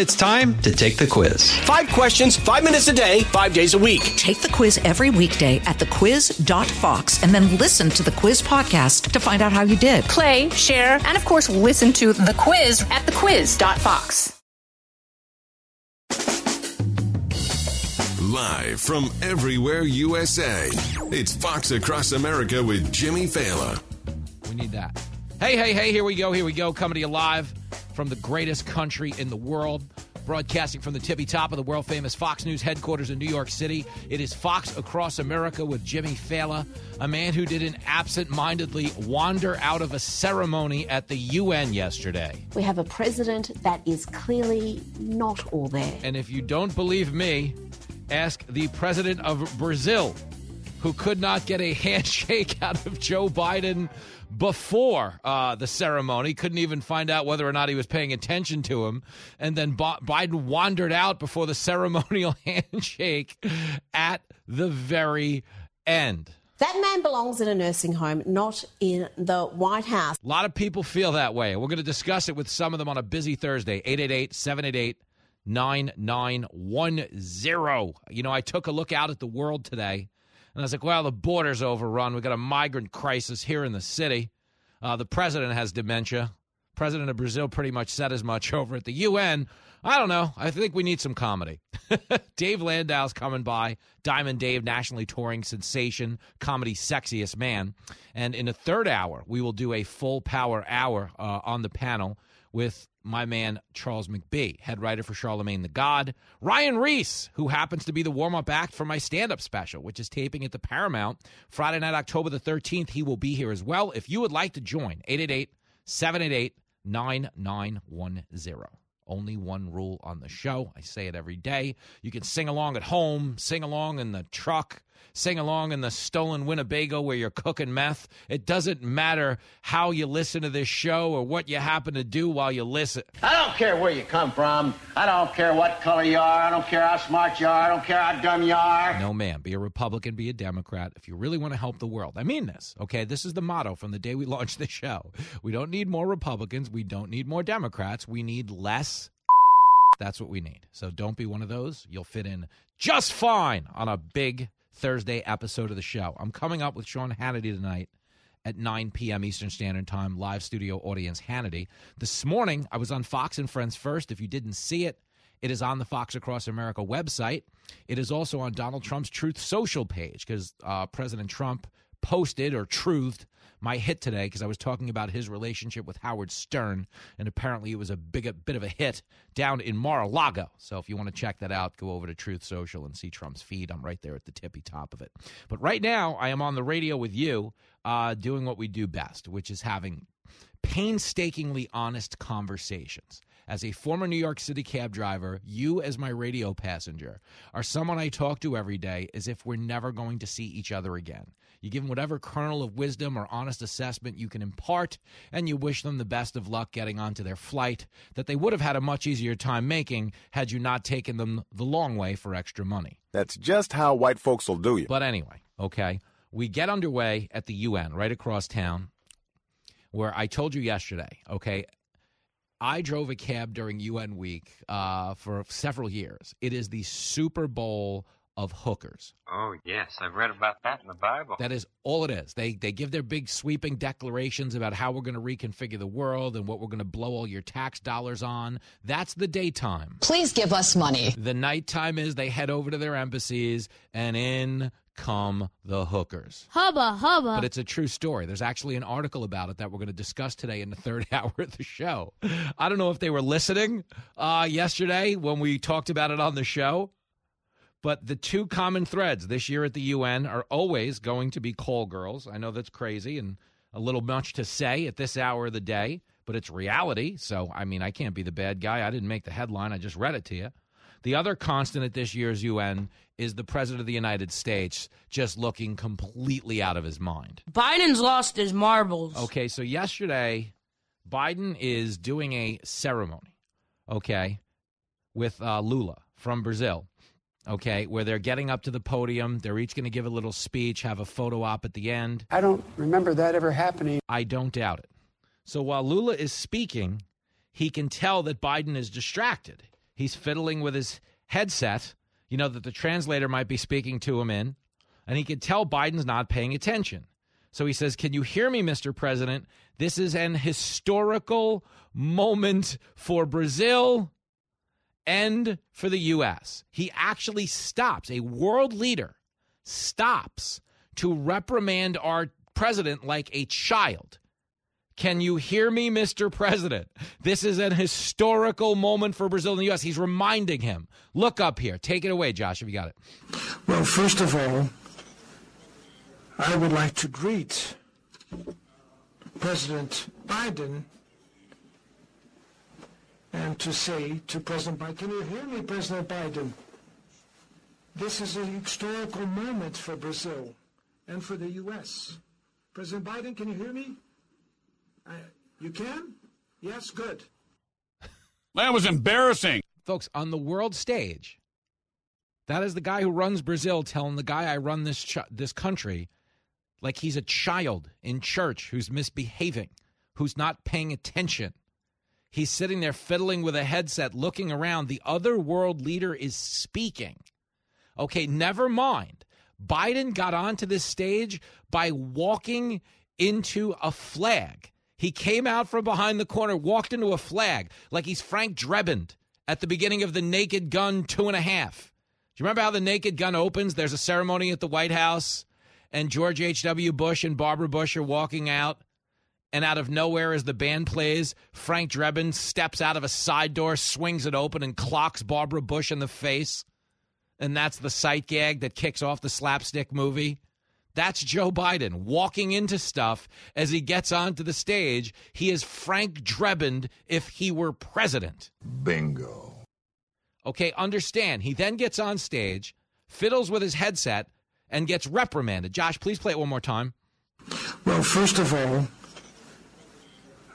It's time to take the quiz. Five questions, five minutes a day, five days a week. Take the quiz every weekday at thequiz.fox and then listen to the quiz podcast to find out how you did. Play, share, and of course, listen to the quiz at thequiz.fox. Live from everywhere USA, it's Fox Across America with Jimmy Failla. We need that. Hey, hey, hey, here we go, here we go. Coming to you live from the greatest country in the world. Broadcasting from the tippy top of the world famous Fox News headquarters in New York City, it is Fox Across America with Jimmy Failla, a man who didn't absent mindedly wander out of a ceremony at the UN yesterday. We have a president that is clearly not all there. And if you don't believe me, ask the president of Brazil, who could not get a handshake out of Joe Biden before uh, the ceremony, couldn't even find out whether or not he was paying attention to him. And then Biden wandered out before the ceremonial handshake at the very end. That man belongs in a nursing home, not in the White House. A lot of people feel that way. We're going to discuss it with some of them on a busy Thursday. 888 788 9910. You know, I took a look out at the world today and I was like, well, the border's overrun. We've got a migrant crisis here in the city. Uh, the president has dementia. President of Brazil pretty much said as much over at the UN. I don't know. I think we need some comedy. Dave Landau's coming by. Diamond Dave, nationally touring sensation, comedy sexiest man. And in the third hour, we will do a full power hour uh, on the panel with my man Charles McBee, head writer for Charlemagne the God. Ryan Reese, who happens to be the warm up act for my stand up special, which is taping at the Paramount Friday night, October the 13th. He will be here as well. If you would like to join, 888 788 9910. Only one rule on the show. I say it every day. You can sing along at home, sing along in the truck, sing along in the stolen Winnebago where you're cooking meth. It doesn't matter how you listen to this show or what you happen to do while you listen. I don't care where you come from. I don't care what color you are. I don't care how smart you are. I don't care how dumb you are. No, man. Be a Republican, be a Democrat. If you really want to help the world, I mean this, okay? This is the motto from the day we launched the show. We don't need more Republicans. We don't need more Democrats. We need less. That's what we need. So don't be one of those. You'll fit in just fine on a big Thursday episode of the show. I'm coming up with Sean Hannity tonight at 9 p.m. Eastern Standard Time, live studio audience Hannity. This morning, I was on Fox and Friends First. If you didn't see it, it is on the Fox Across America website. It is also on Donald Trump's Truth Social page because uh, President Trump posted or truthed my hit today because I was talking about his relationship with Howard Stern, and apparently it was a big a bit of a hit down in Mar-a-Lago. So if you want to check that out, go over to Truth Social and see Trump's feed. I'm right there at the tippy top of it. But right now, I am on the radio with you, uh, doing what we do best, which is having painstakingly honest conversations. As a former New York City cab driver, you, as my radio passenger, are someone I talk to every day as if we're never going to see each other again. You give them whatever kernel of wisdom or honest assessment you can impart, and you wish them the best of luck getting onto their flight that they would have had a much easier time making had you not taken them the long way for extra money. That's just how white folks will do you. But anyway, okay. We get underway at the UN right across town, where I told you yesterday, okay, I drove a cab during UN week uh, for several years. It is the Super Bowl of hookers. Oh yes, I've read about that in the Bible. That is all it is. They they give their big sweeping declarations about how we're going to reconfigure the world and what we're going to blow all your tax dollars on. That's the daytime. Please give us money. The nighttime is they head over to their embassies and in come the hookers. Hubba hubba. But it's a true story. There's actually an article about it that we're going to discuss today in the third hour of the show. I don't know if they were listening uh, yesterday when we talked about it on the show. But the two common threads this year at the UN are always going to be call girls. I know that's crazy and a little much to say at this hour of the day, but it's reality. So, I mean, I can't be the bad guy. I didn't make the headline, I just read it to you. The other constant at this year's UN is the President of the United States just looking completely out of his mind. Biden's lost his marbles. Okay, so yesterday, Biden is doing a ceremony, okay, with uh, Lula from Brazil okay, where they're getting up to the podium. They're each going to give a little speech, have a photo op at the end. I don't remember that ever happening. I don't doubt it. So while Lula is speaking, he can tell that Biden is distracted. He's fiddling with his headset, you know, that the translator might be speaking to him in, and he can tell Biden's not paying attention. So he says, Can you hear me, Mr. President? This is an historical moment for Brazil and for the U.S. He actually stops, a world leader stops to reprimand our president like a child. Can you hear me, Mr. President? This is an historical moment for Brazil and the U.S. He's reminding him. Look up here. Take it away, Josh, if you got it. Well, first of all, I would like to greet President Biden and to say to President Biden, can you hear me, President Biden? This is a historical moment for Brazil and for the U.S. President Biden, can you hear me? I, you can? Yes, good. That was embarrassing. Folks, on the world stage, that is the guy who runs Brazil telling the guy I run this ch- this country like he's a child in church who's misbehaving, who's not paying attention. He's sitting there fiddling with a headset, looking around. The other world leader is speaking. Okay, never mind. Biden got onto this stage by walking into a flag. He came out from behind the corner, walked into a flag like he's Frank Drebin at the beginning of the Naked Gun two and a half. Do you remember how the Naked Gun opens? There's a ceremony at the White House, and George H.W. Bush and Barbara Bush are walking out. And out of nowhere, as the band plays, Frank Drebin steps out of a side door, swings it open, and clocks Barbara Bush in the face. And that's the sight gag that kicks off the slapstick movie. That's Joe Biden walking into stuff as he gets onto the stage. He is Frank Drebin if he were president. Bingo. Okay, understand. He then gets on stage, fiddles with his headset, and gets reprimanded. Josh, please play it one more time. Well, first of all,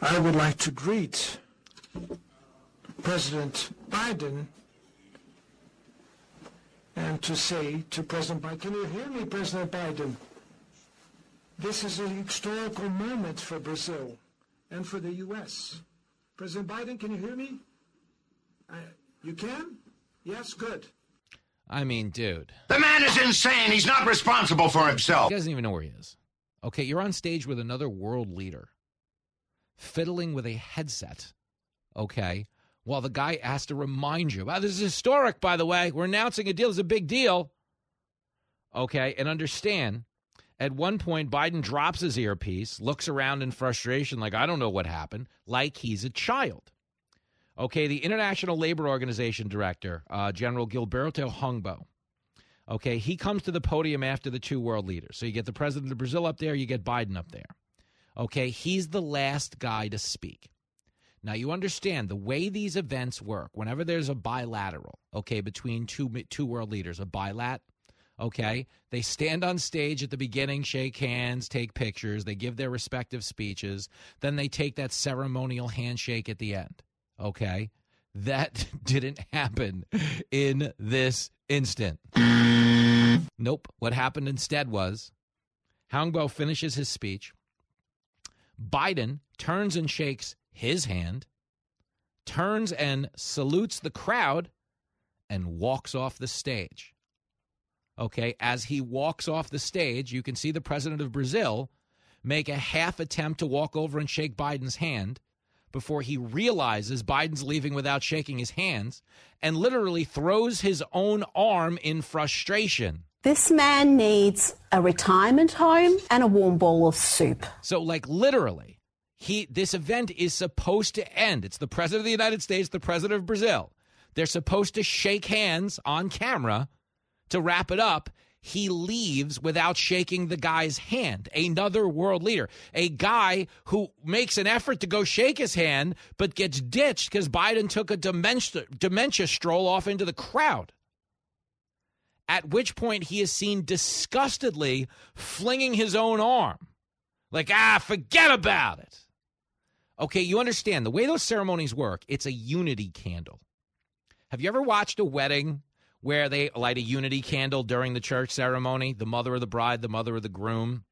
I would like to greet President Biden and to say to President Biden, can you hear me, President Biden? This is a historical moment for Brazil and for the U.S. President Biden, can you hear me? I, you can? Yes, good. I mean, dude. The man is insane. He's not responsible for himself. He doesn't even know where he is. Okay, you're on stage with another world leader, fiddling with a headset. Okay, while the guy has to remind you, wow, this is historic, by the way. We're announcing a deal. It's a big deal. Okay, and understand at one point, Biden drops his earpiece, looks around in frustration, like, I don't know what happened, like he's a child. Okay, the International Labor Organization director, uh, General Gilberto Houngbo. Okay, he comes to the podium after the two world leaders. So you get the president of Brazil up there, you get Biden up there. Okay, he's the last guy to speak. Now you understand the way these events work. Whenever there's a bilateral, okay, between two two world leaders, a bilat, okay, they stand on stage at the beginning, shake hands, take pictures, they give their respective speeches, then they take that ceremonial handshake at the end. Okay? That didn't happen in this instant. Nope. What happened instead was Houngbo finishes his speech. Biden turns and shakes his hand, turns and salutes the crowd, and walks off the stage. Okay, as he walks off the stage, you can see the president of Brazil make a half attempt to walk over and shake Biden's hand before he realizes Biden's leaving without shaking his hands and literally throws his own arm in frustration. This man needs a retirement home and a warm bowl of soup. So, like, literally, he this event is supposed to end. It's the president of the United States, the president of Brazil. They're supposed to shake hands on camera to wrap it up. He leaves without shaking the guy's hand. Another world leader, a guy who makes an effort to go shake his hand, but gets ditched because Biden took a dementia, dementia stroll off into the crowd. At which point he is seen disgustedly flinging his own arm. Like, ah, forget about it. Okay, you understand the way those ceremonies work, it's a unity candle. Have you ever watched a wedding where they light a unity candle during the church ceremony? The mother of the bride, the mother of the groom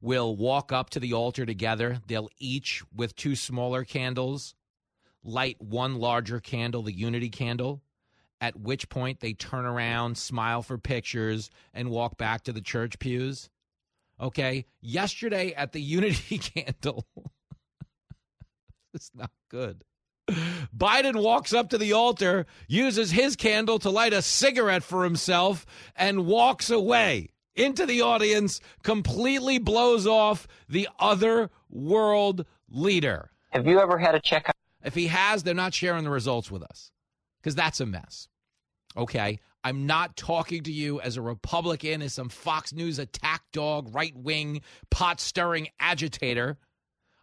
will walk up to the altar together. They'll each, with two smaller candles, light one larger candle, the unity candle, at which point they turn around, smile for pictures, and walk back to the church pews. Okay. Yesterday at the unity candle, it's not good. Biden walks up to the altar, uses his candle to light a cigarette for himself, and walks away into the audience, completely blows off the other world leader. Have you ever had a check? If he has, they're not sharing the results with us because that's a mess. Okay. I'm not talking to you as a Republican, as some Fox News attack dog, right wing, pot stirring agitator.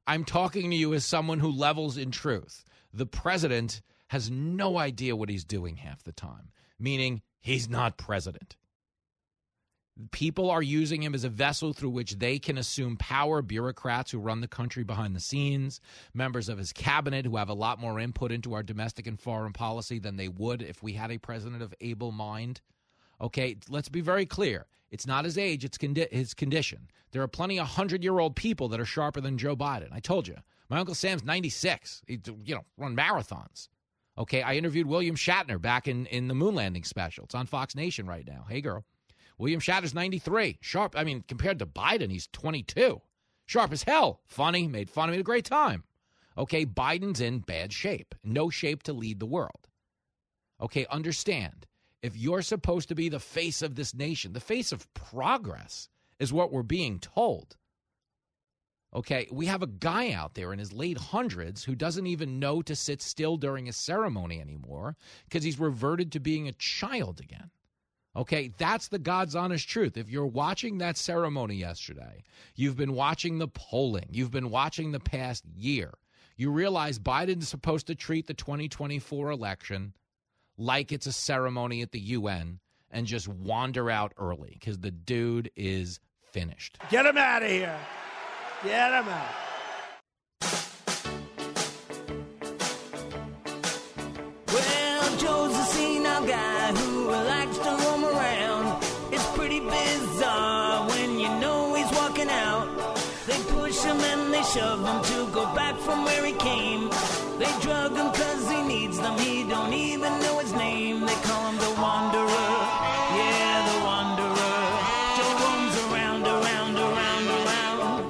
I'm talking to you as someone who levels in truth. The president has no idea what he's doing half the time, meaning he's not president. People are using him as a vessel through which they can assume power. Bureaucrats who run the country behind the scenes, members of his cabinet who have a lot more input into our domestic and foreign policy than they would if we had a president of able mind. Okay, let's be very clear. It's not his age, it's condi- his condition. There are plenty of 100 year old people that are sharper than Joe Biden. I told you. My Uncle Sam's 96. He, you know, run marathons. Okay, I interviewed William Shatner back in, in the moon landing special. It's on Fox Nation right now. Hey, girl. William Shatner's 93. Sharp. I mean, compared to Biden, he's 22. Sharp as hell. Funny. Made fun of me. a great time. Okay, Biden's in bad shape. No shape to lead the world. Okay, understand. If you're supposed to be the face of this nation, the face of progress is what we're being told. Okay, we have a guy out there in his late hundreds who doesn't even know to sit still during a ceremony anymore because he's reverted to being a child again. Okay, that's the God's honest truth. If you're watching that ceremony yesterday, you've been watching the polling, you've been watching the past year, you realize Biden's supposed to treat the 2024 election like it's a ceremony at the UN and just wander out early because the dude is finished. Get him out of here. Get him out. Well, Joe's a senile him to go back from where he came. They drug him cause he needs them. He don't even know his name. They call him the Wanderer. Yeah, the Wanderer. Joe roams around, around, around, around.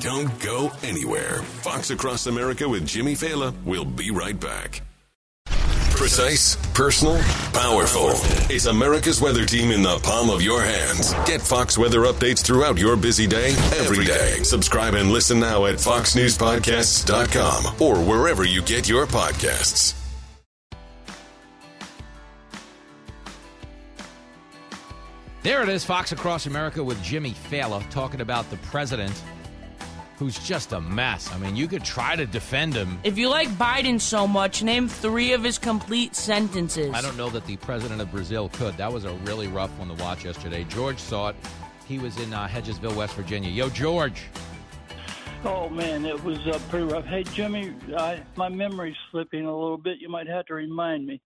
Don't go anywhere. Fox Across America with Jimmy Failla. We'll be right back. Precise, personal, powerful. It's America's weather team in the palm of your hands. Get Fox weather updates throughout your busy day, every day. Subscribe and listen now at foxnewspodcasts.com or wherever you get your podcasts. There it is, Fox Across America with Jimmy Failla talking about the president who's just a mess. I mean, you could try to defend him. If you like Biden so much, name three of his complete sentences. I don't know that the president of Brazil could. That was a really rough one to watch yesterday. George saw it. He was in uh, Hedgesville, West Virginia. Yo, George. Oh man, it was uh, pretty rough. Hey Jimmy, I, my memory's slipping a little bit. You might have to remind me.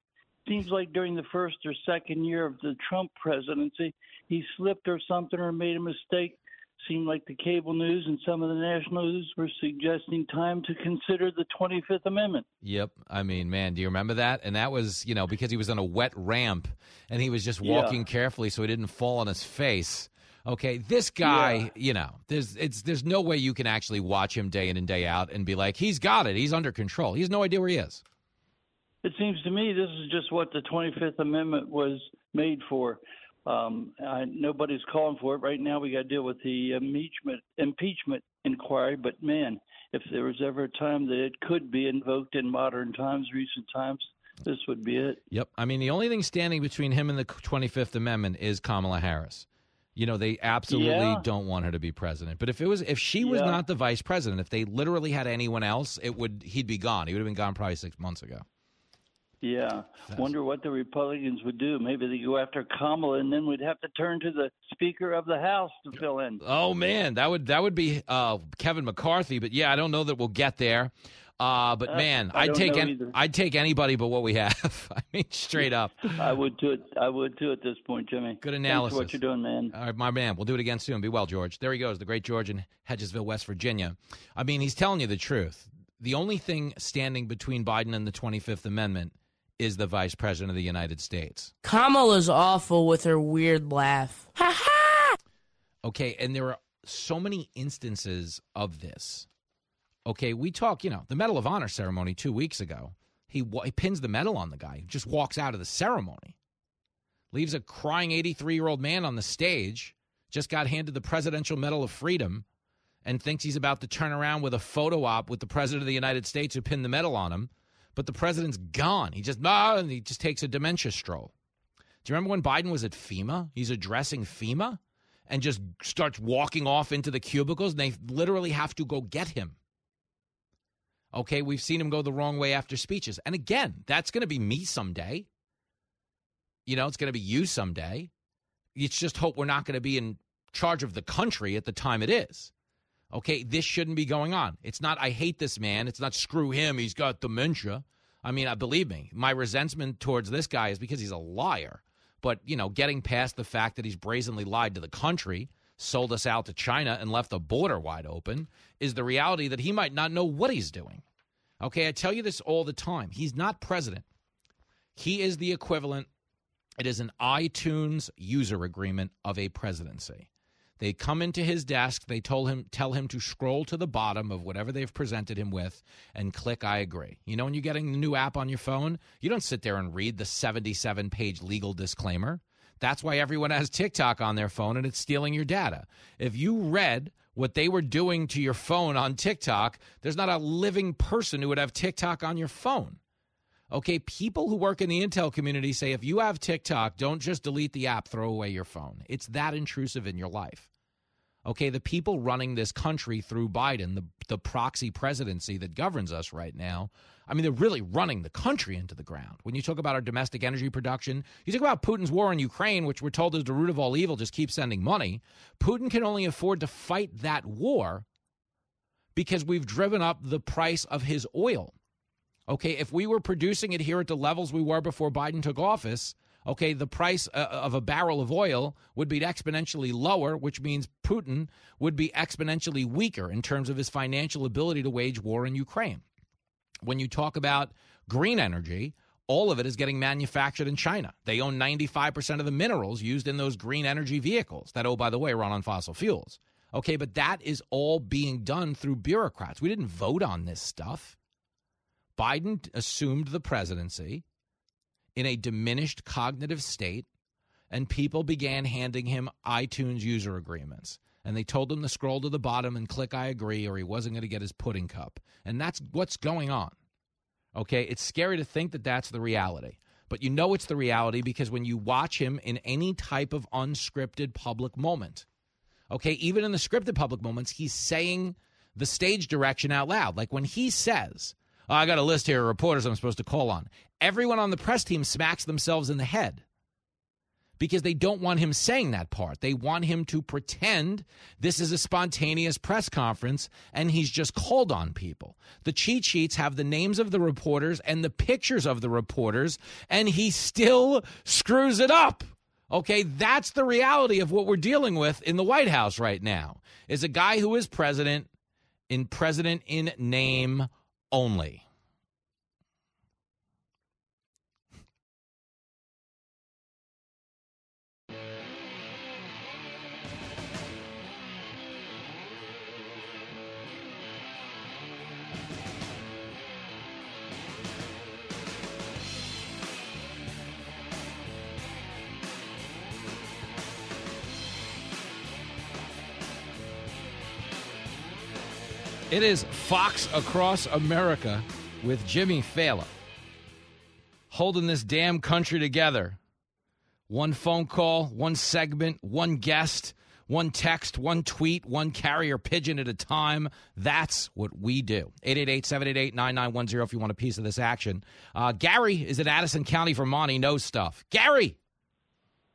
Seems like during the first or second year of the Trump presidency, he slipped or something or made a mistake. Seemed like the cable news and some of the national news were suggesting time to consider the 25th Amendment. Yep. I mean, man, do you remember that? And that was, you know, because he was on a wet ramp and he was just walking Yeah. carefully so he didn't fall on his face. Okay, this guy, Yeah. you know, there's it's there's no way you can actually watch him day in and day out and be like, he's got it, he's under control. He has no idea where he is. It seems to me this is just what the 25th Amendment was made for. Um, I, nobody's calling for it right now. We got to deal with the impeachment impeachment inquiry. But man, if there was ever a time that it could be invoked in modern times, recent times, this would be it. Yep. I mean, the only thing standing between him and the 25th Amendment is Kamala Harris. You know, they absolutely Yeah. don't want her to be president. But if it was if she was Yeah. not the vice president, if they literally had anyone else, it would he'd be gone. He would have been gone probably 6 months ago. Yeah. Wonder what the Republicans would do. Maybe they go after Kamala, and then we'd have to turn to the Speaker of the House to fill in. Oh man, that would that would be uh, Kevin McCarthy. But yeah, I don't know that we'll get there. Uh, but Uh, man, I I'd take know an, either. I'd take anybody but what we have. I mean, straight up. I would do it. I would too at this point, Jimmy. Good analysis. for what you're doing, man. All right, my man. We'll do it again soon. Be well, George. There he goes, the great George in Hedgesville, West Virginia. I mean, he's telling you the truth. The only thing standing between Biden and the 25th Amendment is the Vice President of the United States. Kamala's awful with her weird laugh. Ha ha! Okay, and there are so many instances of this. Okay, we talk, you know, the Medal of Honor ceremony two weeks ago. He, he pins the medal on the guy, just walks out of the ceremony, leaves a crying 83 year old man on the stage, just got handed the Presidential Medal of Freedom, and thinks he's about to turn around with a photo op with the President of the United States who pinned the medal on him. But the president's gone. He just, ah, and he just takes a dementia stroll. Do you remember when Biden was at FEMA? He's addressing FEMA and just starts walking off into the cubicles, and they literally have to go get him. Okay, we've seen him go the wrong way after speeches. And again, that's going to be me someday. You know, it's going to be you someday. It's just hope we're not going to be in charge of the country at the time it is. Okay, this shouldn't be going on. It's not, I hate this man. It's not, screw him. He's got dementia. I mean, uh, believe me, my resentment towards this guy is because he's a liar. But, you know, getting past the fact that he's brazenly lied to the country, sold us out to China, and left the border wide open is the reality that he might not know what he's doing. Okay, I tell you this all the time. He's not president. He is the equivalent, it is an iTunes user agreement of a presidency. They come into his desk, they told him tell him to scroll to the bottom of whatever they've presented him with and click I agree. You know when you're getting the new app on your phone, you don't sit there and read the 77-page legal disclaimer. That's why everyone has TikTok on their phone and it's stealing your data. If you read what they were doing to your phone on TikTok, there's not a living person who would have TikTok on your phone. Okay, people who work in the Intel community say if you have TikTok, don't just delete the app, throw away your phone. It's that intrusive in your life. Okay, the people running this country through Biden, the, the proxy presidency that governs us right now, I mean, they're really running the country into the ground. When you talk about our domestic energy production, you talk about Putin's war in Ukraine, which we're told is the root of all evil, just keep sending money. Putin can only afford to fight that war because we've driven up the price of his oil. Okay, if we were producing it here at the levels we were before Biden took office, okay, the price uh, of a barrel of oil would be exponentially lower, which means Putin would be exponentially weaker in terms of his financial ability to wage war in Ukraine. When you talk about green energy, all of it is getting manufactured in China. They own 95% of the minerals used in those green energy vehicles that, oh, by the way, run on fossil fuels. Okay, but that is all being done through bureaucrats. We didn't vote on this stuff. Biden assumed the presidency in a diminished cognitive state, and people began handing him iTunes user agreements. And they told him to scroll to the bottom and click I agree, or he wasn't going to get his pudding cup. And that's what's going on. Okay, it's scary to think that that's the reality. But you know it's the reality because when you watch him in any type of unscripted public moment, okay, even in the scripted public moments, he's saying the stage direction out loud. Like when he says, Oh, I got a list here of reporters I'm supposed to call on, everyone on the press team smacks themselves in the head because they don't want him saying that part. They want him to pretend this is a spontaneous press conference and he's just called on people. The cheat sheets have the names of the reporters and the pictures of the reporters, and he still screws it up. Okay, that's the reality of what we're dealing with in the White House right now. Is a guy who is president in president in name only. It is Fox Across America with Jimmy Failla. Holding this damn country together. One phone call, one segment, one guest, one text, one tweet, one carrier pigeon at a time. That's what we do. 888 788 9910 if you want a piece of this action. Uh, Gary is in Addison County, Vermont. He knows stuff. Gary!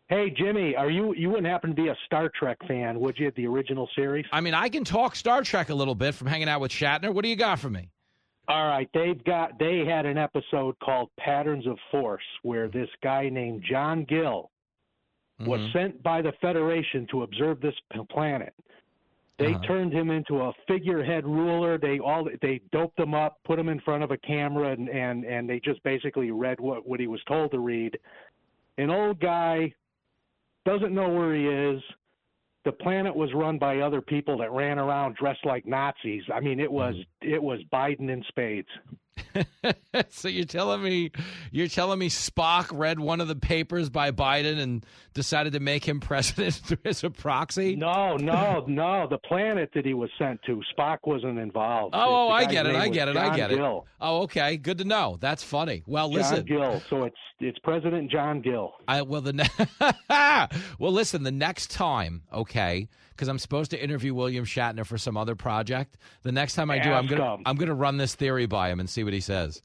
Hey Jimmy, are you you wouldn't happen to be a Star Trek fan, would you? The original series. I mean, I can talk Star Trek a little bit from hanging out with Shatner. What do you got for me? All right, they've got they had an episode called Patterns of Force where this guy named John Gill was Mhm. sent by the Federation to observe this planet. They Uh-huh. turned him into a figurehead ruler. They all they doped him up, put him in front of a camera, and and, and they just basically read what what he was told to read. An old guy doesn't know where he is. The planet was run by other people that ran around dressed like Nazis. I mean, it was mm-hmm. it was Biden in spades. so you're telling me you're telling me Spock read one of the papers by Biden and decided to make him president as a proxy? No, no, no. The planet that he was sent to, Spock wasn't involved. Oh, oh, I get it. I get it. I John get it. Oh, okay. Good to know. That's funny. Well, John listen. Gill. So it's it's President John Gill. I well the ne- well listen the next time okay because I'm supposed to interview William Shatner for some other project. The next time I do, I'm gonna him. I'm gonna run this theory by him and see what he says.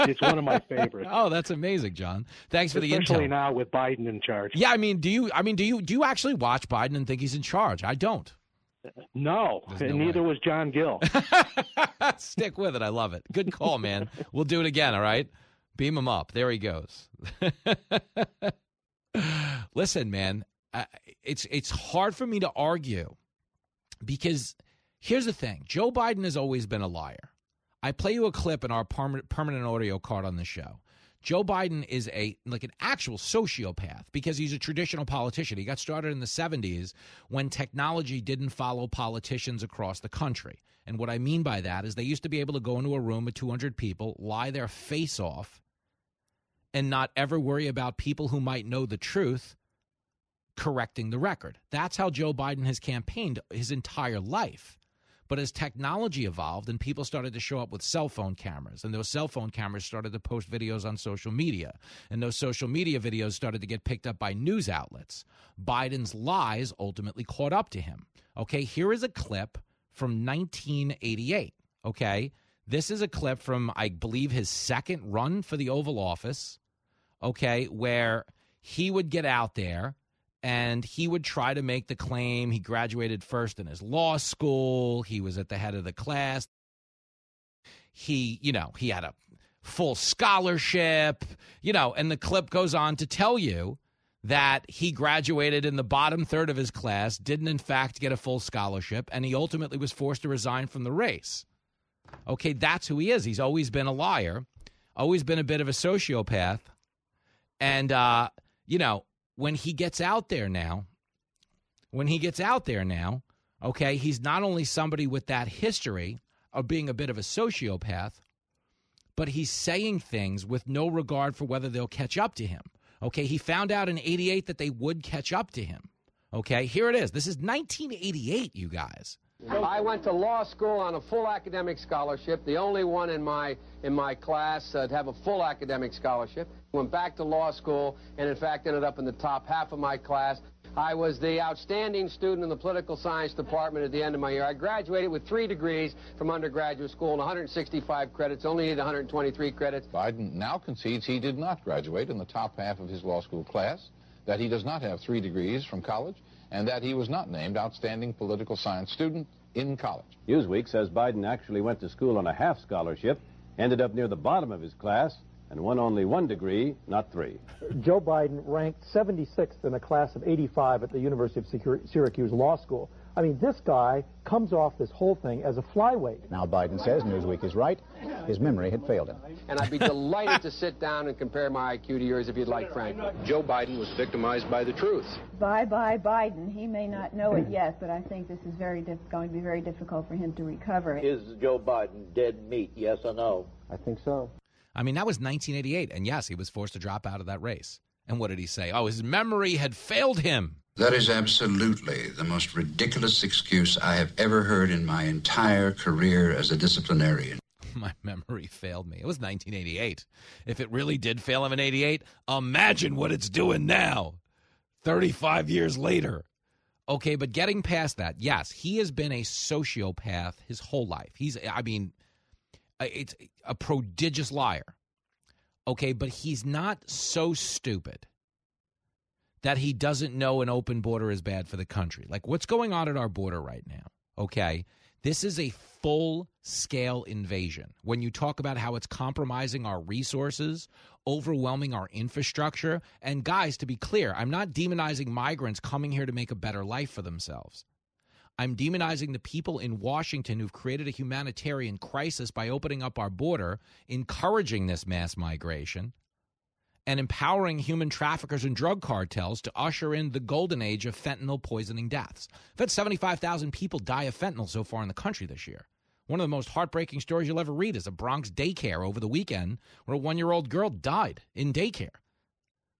It's one of my favorites. oh, that's amazing, John. Thanks for the Especially intel. now with Biden in charge. Yeah, I mean, do you? I mean, do you? Do you actually watch Biden and think he's in charge? I don't. No, and no neither was John Gill. Stick with it. I love it. Good call, man. we'll do it again. All right. Beam him up. There he goes. Listen, man. I, it's it's hard for me to argue because here's the thing: Joe Biden has always been a liar. I play you a clip in our permanent audio card on the show. Joe Biden is a like an actual sociopath because he's a traditional politician. He got started in the 70s when technology didn't follow politicians across the country. And what I mean by that is they used to be able to go into a room with 200 people, lie their face off, and not ever worry about people who might know the truth correcting the record. That's how Joe Biden has campaigned his entire life. But as technology evolved and people started to show up with cell phone cameras, and those cell phone cameras started to post videos on social media, and those social media videos started to get picked up by news outlets, Biden's lies ultimately caught up to him. Okay, here is a clip from 1988. Okay, this is a clip from, I believe, his second run for the Oval Office. Okay, where he would get out there and he would try to make the claim he graduated first in his law school. He was at the head of the class. He you know he had a full scholarship you know and the clip goes on to tell you that he graduated in the bottom third of his class didn't in fact get a full scholarship and he ultimately was forced to resign from the race. Okay that's who he is. He's always been a liar always been a bit of a sociopath and uh you know when he gets out there now, when he gets out there now, okay, he's not only somebody with that history of being a bit of a sociopath, but he's saying things with no regard for whether they'll catch up to him. Okay, he found out in 88 that they would catch up to him. Okay, here it is. This is 1988, you guys. I went to law school on a full academic scholarship, the only one in my in my class uh, to have a full academic scholarship. Went back to law school and in fact ended up in the top half of my class. I was the outstanding student in the political science department at the end of my year. I graduated with three degrees from undergraduate school and 165 credits, only needed 123 credits. Biden now concedes he did not graduate in the top half of his law school class, that he does not have three degrees from college, and that he was not named outstanding political science student in college. Newsweek says Biden actually went to school on a half scholarship, ended up near the bottom of his class, and won only one degree, not three. Joe Biden ranked 76th in a class of 85 at the University of Syracuse Law School. I mean, this guy comes off this whole thing as a flyweight. Now Biden says Newsweek is right. His memory had failed him. And I'd be delighted to sit down and compare my IQ to yours if you'd like, Frank. Joe Biden was victimized by the truth. Bye bye Biden. He may not know it yet, but I think this is very diff- going to be very difficult for him to recover. Is Joe Biden dead meat, yes or no? I think so. I mean, that was 1988. And yes, he was forced to drop out of that race. And what did he say? Oh, his memory had failed him. That is absolutely the most ridiculous excuse I have ever heard in my entire career as a disciplinarian. My memory failed me. It was 1988. If it really did fail him in 88, imagine what it's doing now, 35 years later. Okay, but getting past that, yes, he has been a sociopath his whole life. He's, I mean, uh, it's a prodigious liar. Okay, but he's not so stupid that he doesn't know an open border is bad for the country. Like what's going on at our border right now? Okay, This is a full scale invasion. When you talk about how it's compromising our resources, overwhelming our infrastructure, and guys, to be clear, I'm not demonizing migrants coming here to make a better life for themselves. I'm demonizing the people in Washington who've created a humanitarian crisis by opening up our border, encouraging this mass migration, and empowering human traffickers and drug cartels to usher in the golden age of fentanyl poisoning deaths. Had 75,000 people die of fentanyl so far in the country this year. One of the most heartbreaking stories you'll ever read is a Bronx daycare over the weekend where a one year old girl died in daycare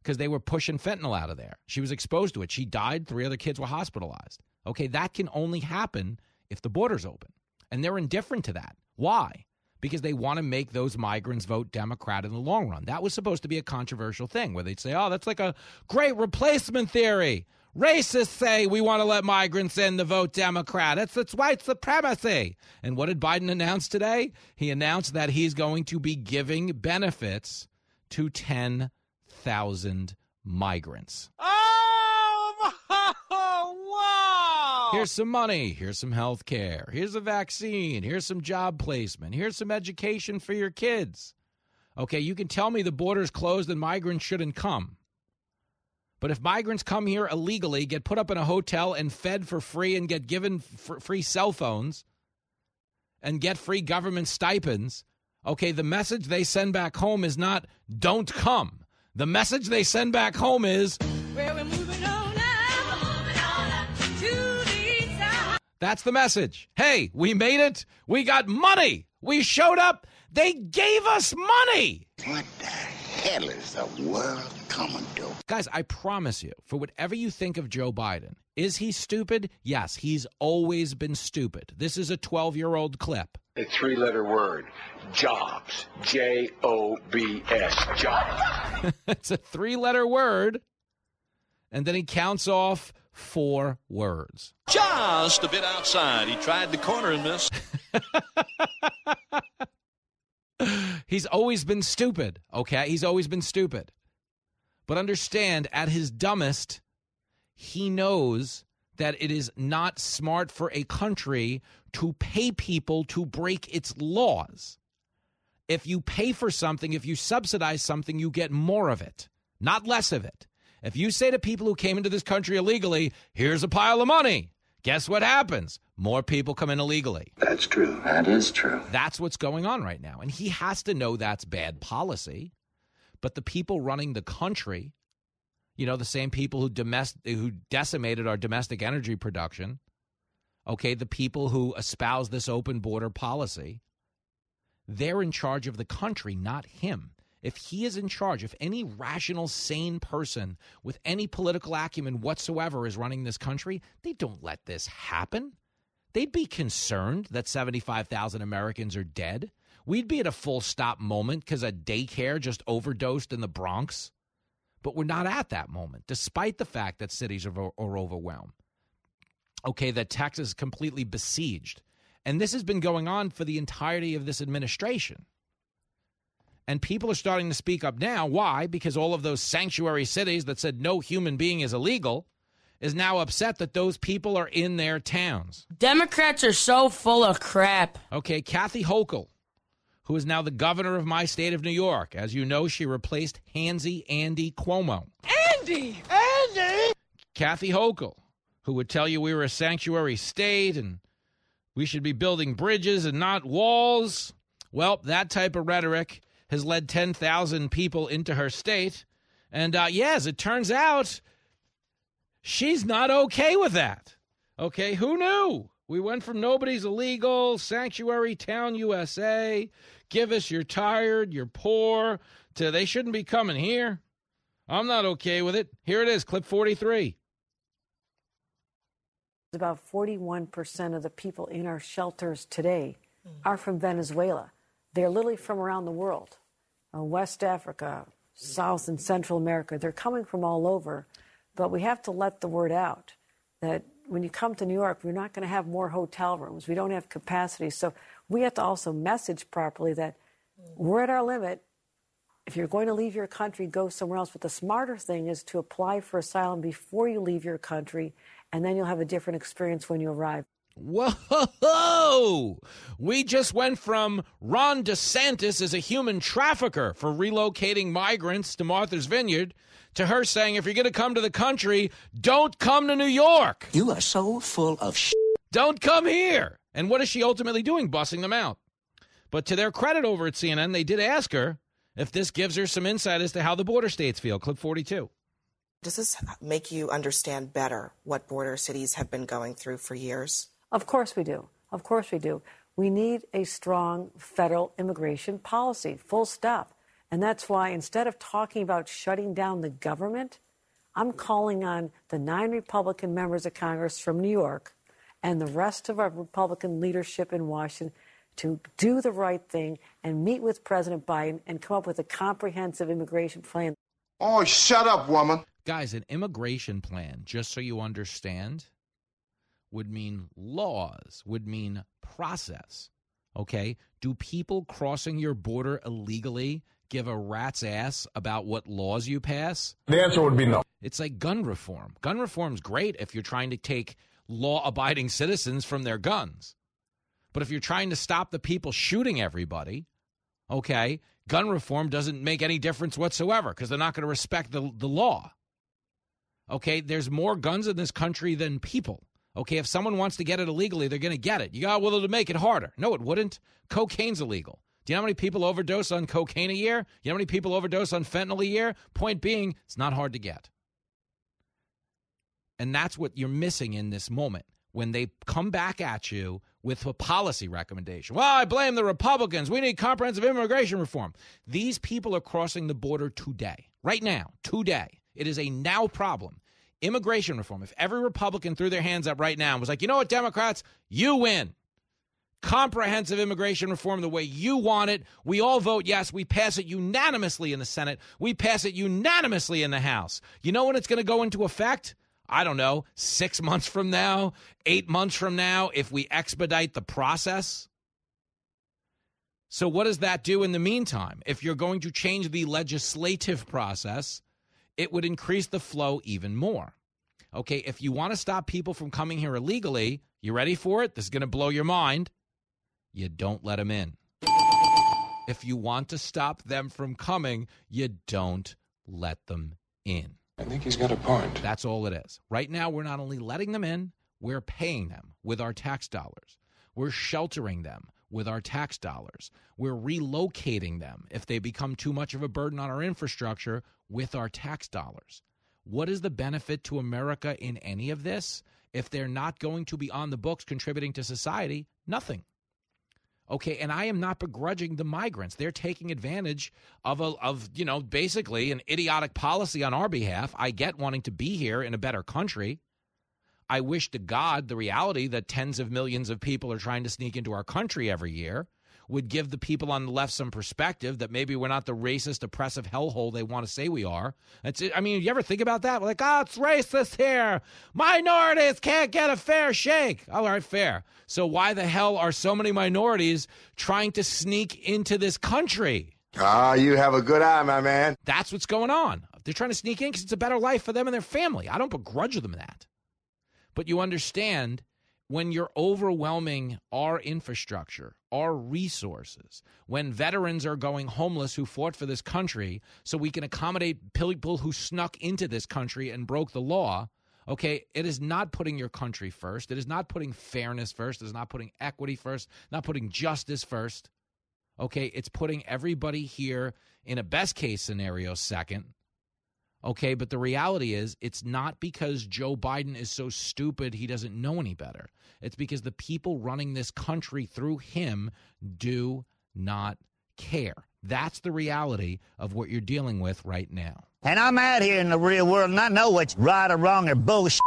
because they were pushing fentanyl out of there. She was exposed to it. She died. Three other kids were hospitalized. Okay, that can only happen if the border's open. And they're indifferent to that. Why? Because they want to make those migrants vote Democrat in the long run. That was supposed to be a controversial thing where they'd say, oh, that's like a great replacement theory. Racists say we want to let migrants in to vote Democrat. It's, it's white supremacy. And what did Biden announce today? He announced that he's going to be giving benefits to 10,000 migrants. Oh, wow! Here's some money. Here's some health care. Here's a vaccine. Here's some job placement. Here's some education for your kids. Okay, you can tell me the border's closed and migrants shouldn't come. But if migrants come here illegally, get put up in a hotel and fed for free and get given f- free cell phones and get free government stipends, okay, the message they send back home is not don't come. The message they send back home is That's the message. Hey, we made it. We got money. We showed up. They gave us money. What the hell is the world coming to? Guys, I promise you, for whatever you think of Joe Biden, is he stupid? Yes, he's always been stupid. This is a 12 year old clip. A three letter word jobs. J O B S. Jobs. it's a three letter word. And then he counts off four words. Just a bit outside. He tried the corner and missed. He's always been stupid, okay? He's always been stupid. But understand, at his dumbest, he knows that it is not smart for a country to pay people to break its laws. If you pay for something, if you subsidize something, you get more of it, not less of it. If you say to people who came into this country illegally, here's a pile of money, guess what happens? More people come in illegally. That's true. That is true. That's what's going on right now. And he has to know that's bad policy. But the people running the country, you know, the same people who domestic who decimated our domestic energy production, okay, the people who espouse this open border policy, they're in charge of the country, not him. If he is in charge, if any rational, sane person with any political acumen whatsoever is running this country, they don't let this happen. They'd be concerned that 75,000 Americans are dead. We'd be at a full stop moment because a daycare just overdosed in the Bronx. But we're not at that moment, despite the fact that cities are, are overwhelmed. Okay, that Texas is completely besieged. And this has been going on for the entirety of this administration. And people are starting to speak up now. Why? Because all of those sanctuary cities that said no human being is illegal is now upset that those people are in their towns. Democrats are so full of crap. Okay, Kathy Hochul, who is now the governor of my state of New York. As you know, she replaced Handsy Andy Cuomo. Andy! Andy! Kathy Hochul, who would tell you we were a sanctuary state and we should be building bridges and not walls. Well, that type of rhetoric has led 10,000 people into her state. And uh, yes, it turns out she's not okay with that. Okay, who knew? We went from nobody's illegal, sanctuary town USA, give us you're tired, you're poor, to they shouldn't be coming here. I'm not okay with it. Here it is, clip 43. About 41% of the people in our shelters today are from Venezuela. They're literally from around the world uh, West Africa, South and Central America. They're coming from all over. But we have to let the word out that when you come to New York, we're not going to have more hotel rooms. We don't have capacity. So we have to also message properly that we're at our limit. If you're going to leave your country, go somewhere else. But the smarter thing is to apply for asylum before you leave your country, and then you'll have a different experience when you arrive. Whoa! We just went from Ron DeSantis as a human trafficker for relocating migrants to Martha's Vineyard to her saying, if you're going to come to the country, don't come to New York. You are so full of sh. Don't come here. And what is she ultimately doing? Bussing them out. But to their credit over at CNN, they did ask her if this gives her some insight as to how the border states feel. Clip 42. Does this make you understand better what border cities have been going through for years? Of course we do. Of course we do. We need a strong federal immigration policy, full stop. And that's why instead of talking about shutting down the government, I'm calling on the nine Republican members of Congress from New York and the rest of our Republican leadership in Washington to do the right thing and meet with President Biden and come up with a comprehensive immigration plan. Oh, shut up, woman. Guys, an immigration plan, just so you understand, would mean laws, would mean process. Okay? Do people crossing your border illegally give a rat's ass about what laws you pass? The answer would be no. It's like gun reform. Gun reform's great if you're trying to take law abiding citizens from their guns. But if you're trying to stop the people shooting everybody, okay, gun reform doesn't make any difference whatsoever because they're not going to respect the, the law. Okay, there's more guns in this country than people. Okay, if someone wants to get it illegally, they're going to get it. You got well to make it harder. No, it wouldn't. Cocaine's illegal. Do you know how many people overdose on cocaine a year? Do you know how many people overdose on fentanyl a year? Point being, it's not hard to get. And that's what you're missing in this moment when they come back at you with a policy recommendation. Well, I blame the Republicans. We need comprehensive immigration reform. These people are crossing the border today, right now, today. It is a now problem. Immigration reform. If every Republican threw their hands up right now and was like, you know what, Democrats, you win. Comprehensive immigration reform the way you want it. We all vote yes. We pass it unanimously in the Senate. We pass it unanimously in the House. You know when it's going to go into effect? I don't know, six months from now, eight months from now, if we expedite the process. So, what does that do in the meantime? If you're going to change the legislative process, it would increase the flow even more. Okay, if you want to stop people from coming here illegally, you ready for it? This is going to blow your mind. You don't let them in. If you want to stop them from coming, you don't let them in. I think he's got a point. That's all it is. Right now, we're not only letting them in, we're paying them with our tax dollars. We're sheltering them with our tax dollars. We're relocating them if they become too much of a burden on our infrastructure with our tax dollars. What is the benefit to America in any of this? If they're not going to be on the books contributing to society, nothing. Okay, and I am not begrudging the migrants. They're taking advantage of a of, you know, basically an idiotic policy on our behalf. I get wanting to be here in a better country. I wish to God the reality that tens of millions of people are trying to sneak into our country every year would give the people on the left some perspective that maybe we're not the racist, oppressive hellhole they want to say we are. It's, I mean, you ever think about that? We're like, oh, it's racist here. Minorities can't get a fair shake. All right, fair. So why the hell are so many minorities trying to sneak into this country? Ah, you have a good eye, my man. That's what's going on. They're trying to sneak in because it's a better life for them and their family. I don't begrudge them that. But you understand when you're overwhelming our infrastructure, our resources, when veterans are going homeless who fought for this country so we can accommodate people who snuck into this country and broke the law, okay, it is not putting your country first. It is not putting fairness first. It is not putting equity first, not putting justice first. Okay, it's putting everybody here in a best case scenario second Okay, but the reality is it's not because Joe Biden is so stupid he doesn't know any better. It's because the people running this country through him do not care. That's the reality of what you're dealing with right now. And I'm out here in the real world and I know what's right or wrong or bullshit.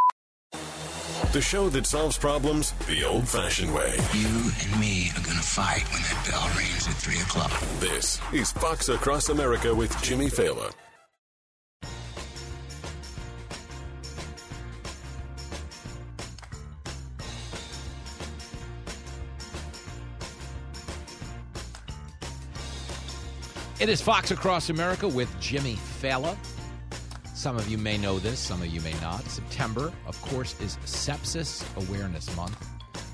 The show that solves problems the old fashioned way. You and me are going to fight when that bell rings at 3 o'clock. This is Fox Across America with Jimmy Failla. It is Fox Across America with Jimmy Failla. Some of you may know this, some of you may not. September, of course, is Sepsis Awareness Month.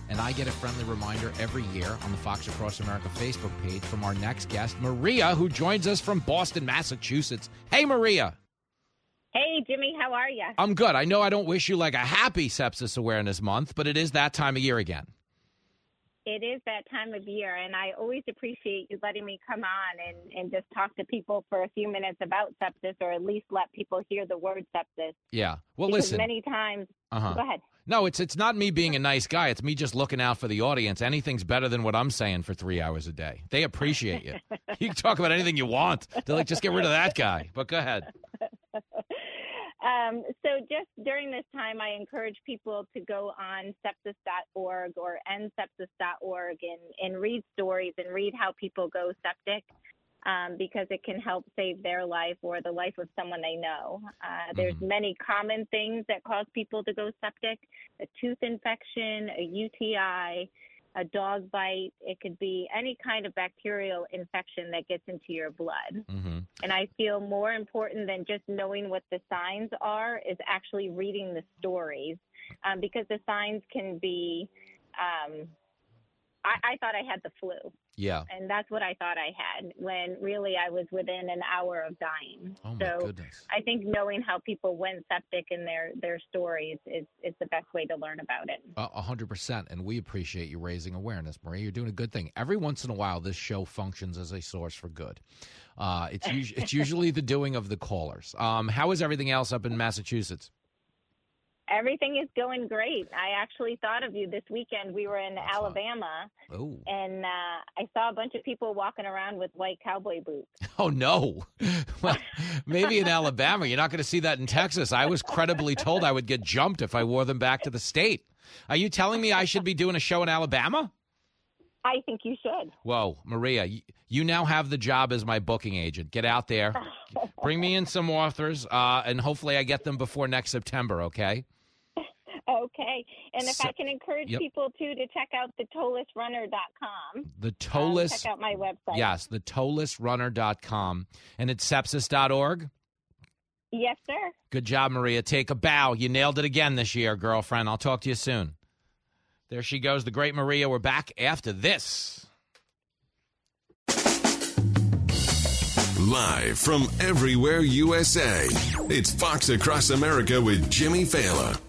And I get a friendly reminder every year on the Fox Across America Facebook page from our next guest, Maria, who joins us from Boston, Massachusetts. Hey, Maria. Hey, Jimmy, how are you? I'm good. I know I don't wish you like a happy Sepsis Awareness Month, but it is that time of year again. It is that time of year, and I always appreciate you letting me come on and, and just talk to people for a few minutes about sepsis, or at least let people hear the word sepsis. Yeah. Well, because listen. Many times. Uh-huh. Go ahead. No, it's it's not me being a nice guy. It's me just looking out for the audience. Anything's better than what I'm saying for three hours a day. They appreciate you. you can talk about anything you want. They're like, just get rid of that guy. But go ahead. Um, so just during this time, I encourage people to go on sepsis.org or endsepsis.org and, and read stories and read how people go septic um, because it can help save their life or the life of someone they know. Uh, there's many common things that cause people to go septic, a tooth infection, a UTI, a dog bite. It could be any kind of bacterial infection that gets into your blood. Mm-hmm. And I feel more important than just knowing what the signs are is actually reading the stories um, because the signs can be. Um, I, I thought I had the flu. Yeah. And that's what I thought I had when really I was within an hour of dying. Oh, my so goodness. I think knowing how people went septic in their, their stories is, is the best way to learn about it. A hundred percent, and we appreciate you raising awareness, Maria. You're doing a good thing. Every once in a while, this show functions as a source for good. Uh, it's us- it's usually the doing of the callers. Um, how is everything else up in Massachusetts? Everything is going great. I actually thought of you this weekend. We were in Alabama, Oh, and uh, I saw a bunch of people walking around with white cowboy boots. oh no. well, maybe in Alabama. You're not going to see that in Texas. I was credibly told I would get jumped if I wore them back to the state. Are you telling me I should be doing a show in Alabama? I think you should. Whoa, Maria, you, you now have the job as my booking agent. Get out there, bring me in some authors, uh, and hopefully I get them before next September. Okay? Okay. And if So- I can encourage Yep. people too to check out the toelessrunner.com. The Um, check out my website. Yes, the toelessrunner.com. And it's sepsis.org. Yes, sir. Good job, Maria. Take a bow. You nailed it again this year, girlfriend. I'll talk to you soon. There she goes, the great Maria. We're back after this. Live from everywhere USA, it's Fox Across America with Jimmy Failla.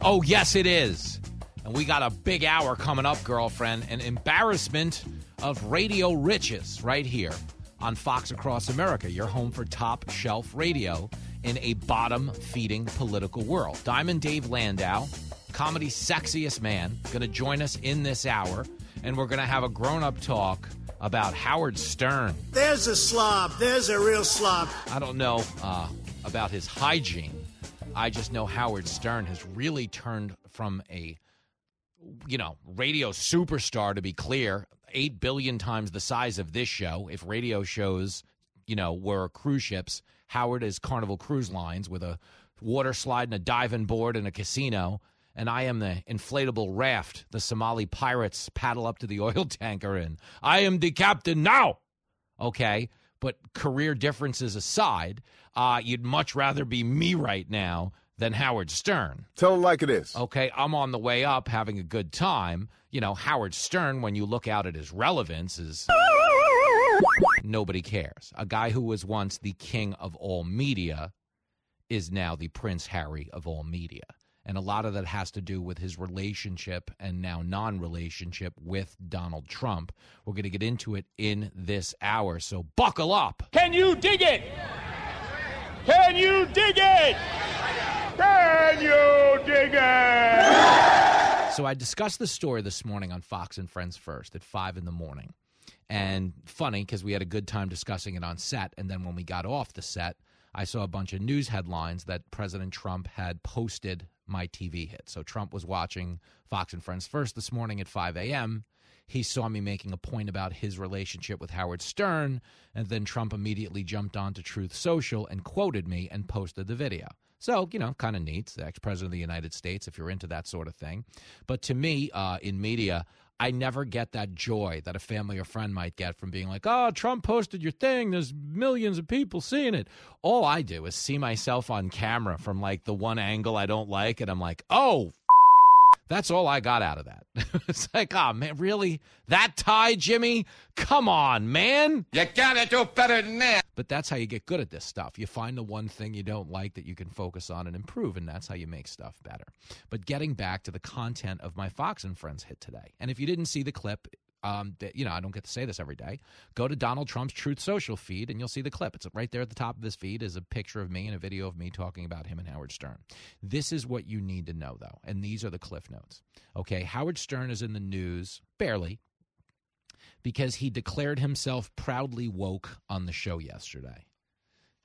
Oh, yes, it is. And we got a big hour coming up, girlfriend. An embarrassment of radio riches right here on Fox Across America, your home for top shelf radio in a bottom feeding political world. Diamond Dave Landau, comedy's sexiest man, going to join us in this hour. And we're going to have a grown up talk about Howard Stern. There's a slob. There's a real slob. I don't know uh, about his hygiene. I just know Howard Stern has really turned from a, you know, radio superstar, to be clear, 8 billion times the size of this show. If radio shows, you know, were cruise ships, Howard is Carnival Cruise Lines with a water slide and a diving board and a casino. And I am the inflatable raft the Somali pirates paddle up to the oil tanker in. I am the captain now okay? But career differences aside, uh, you'd much rather be me right now than Howard Stern. Tell him like it is. Okay, I'm on the way up having a good time. You know, Howard Stern, when you look out at his relevance, is nobody cares. A guy who was once the king of all media is now the Prince Harry of all media. And a lot of that has to do with his relationship and now non relationship with Donald Trump. We're going to get into it in this hour. So buckle up. Can you dig it? Can you dig it? Can you dig it? So I discussed the story this morning on Fox and Friends First at five in the morning. And funny because we had a good time discussing it on set. And then when we got off the set, I saw a bunch of news headlines that President Trump had posted my TV hit. So Trump was watching Fox and Friends First this morning at 5 a.m. He saw me making a point about his relationship with Howard Stern, and then Trump immediately jumped onto Truth Social and quoted me and posted the video. So, you know, kind of neat. The ex president of the United States, if you're into that sort of thing. But to me, uh, in media, I never get that joy that a family or friend might get from being like, oh, Trump posted your thing. There's millions of people seeing it. All I do is see myself on camera from like the one angle I don't like, and I'm like, oh, That's all I got out of that. it's like, oh man, really? That tie, Jimmy? Come on, man. You gotta do better than that. But that's how you get good at this stuff. You find the one thing you don't like that you can focus on and improve, and that's how you make stuff better. But getting back to the content of my Fox and Friends hit today. And if you didn't see the clip, um, you know, I don't get to say this every day. Go to Donald Trump's Truth Social feed and you'll see the clip. It's right there at the top of this feed is a picture of me and a video of me talking about him and Howard Stern. This is what you need to know, though, and these are the cliff notes. Okay, Howard Stern is in the news barely because he declared himself proudly woke on the show yesterday.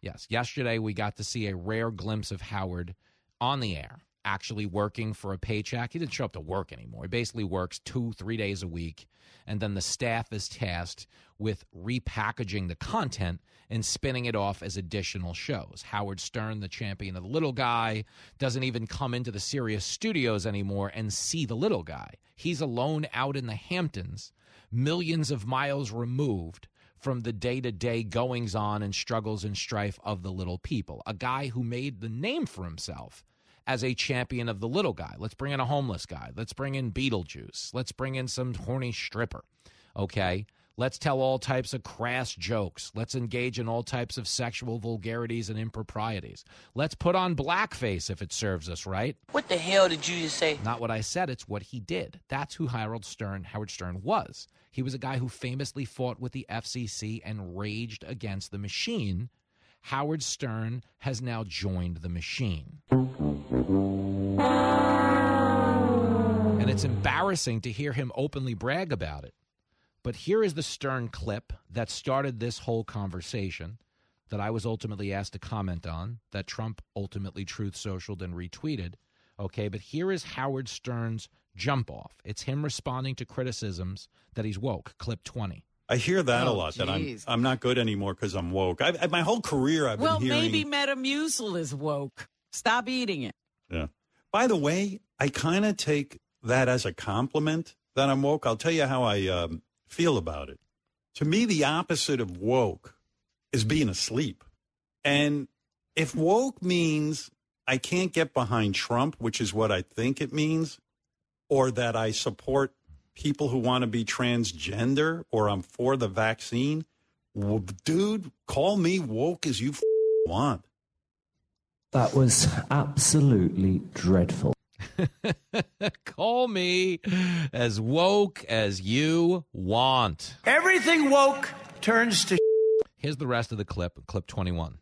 Yes, yesterday we got to see a rare glimpse of Howard on the air actually working for a paycheck. He didn't show up to work anymore. He basically works two, three days a week. And then the staff is tasked with repackaging the content and spinning it off as additional shows. Howard Stern, the champion of the little guy, doesn't even come into the Sirius studios anymore and see the little guy. He's alone out in the Hamptons, millions of miles removed from the day to day goings on and struggles and strife of the little people. A guy who made the name for himself as a champion of the little guy. Let's bring in a homeless guy. Let's bring in Beetlejuice. Let's bring in some horny stripper. Okay. Let's tell all types of crass jokes. Let's engage in all types of sexual vulgarities and improprieties. Let's put on blackface if it serves us right. What the hell did you just say? Not what I said, it's what he did. That's who Harold Stern, Howard Stern was. He was a guy who famously fought with the FCC and raged against the machine. Howard Stern has now joined the machine. And it's embarrassing to hear him openly brag about it. But here is the Stern clip that started this whole conversation that I was ultimately asked to comment on, that Trump ultimately truth socialed and retweeted. Okay, but here is Howard Stern's jump off. It's him responding to criticisms that he's woke. Clip 20. I hear that Oh, a lot. That I'm. I'm not good anymore because I'm woke. I, I, my whole career I've well, been hearing. Well, maybe Metamucil is woke. Stop eating it. Yeah. By the way, I kind of take that as a compliment that I'm woke. I'll tell you how I um, feel about it. To me, the opposite of woke is being asleep. And if woke means I can't get behind Trump, which is what I think it means, or that I support people who want to be transgender or I'm for the vaccine, well, dude, call me woke as you f- want. That was absolutely dreadful. Call me as woke as you want. Everything woke turns to. Here's the rest of the clip, clip 21.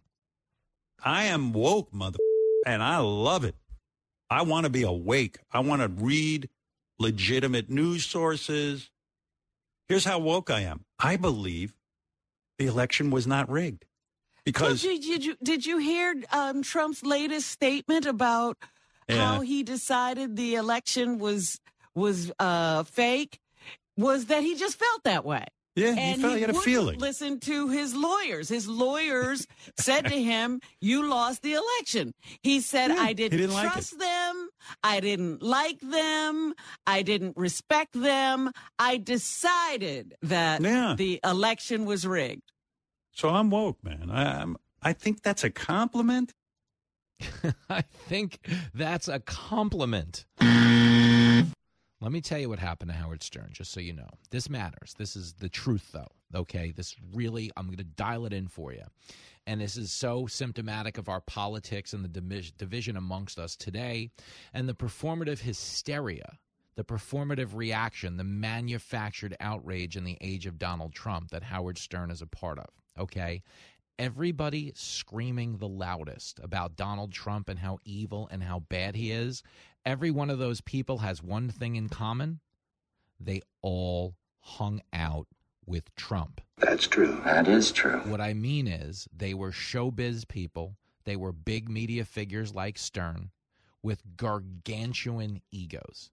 I am woke, mother, and I love it. I want to be awake. I want to read legitimate news sources. Here's how woke I am. I believe the election was not rigged because did, did you did you hear um, Trump's latest statement about how he decided the election was was uh, fake? Was that he just felt that way? Yeah, he and felt- he had a feeling. Listen to his lawyers. His lawyers said to him, "You lost the election." He said, "I didn't, didn't like trust them. I didn't like them. I didn't respect them. I decided that Yeah. the election was rigged." so I'm woke, man. I, I'm, I think that's a compliment. I think that's a compliment. Let me tell you what happened to Howard Stern, just so you know. This matters. This is the truth, though. Okay. This really, I'm going to dial it in for you. And this is so symptomatic of our politics and the division amongst us today and the performative hysteria, the performative reaction, the manufactured outrage in the age of Donald Trump that Howard Stern is a part of. Okay everybody screaming the loudest about Donald Trump and how evil and how bad he is, every one of those people has one thing in common. They all hung out with Trump. That's true. That is true. What I mean is, they were showbiz people, they were big media figures like Stern with gargantuan egos.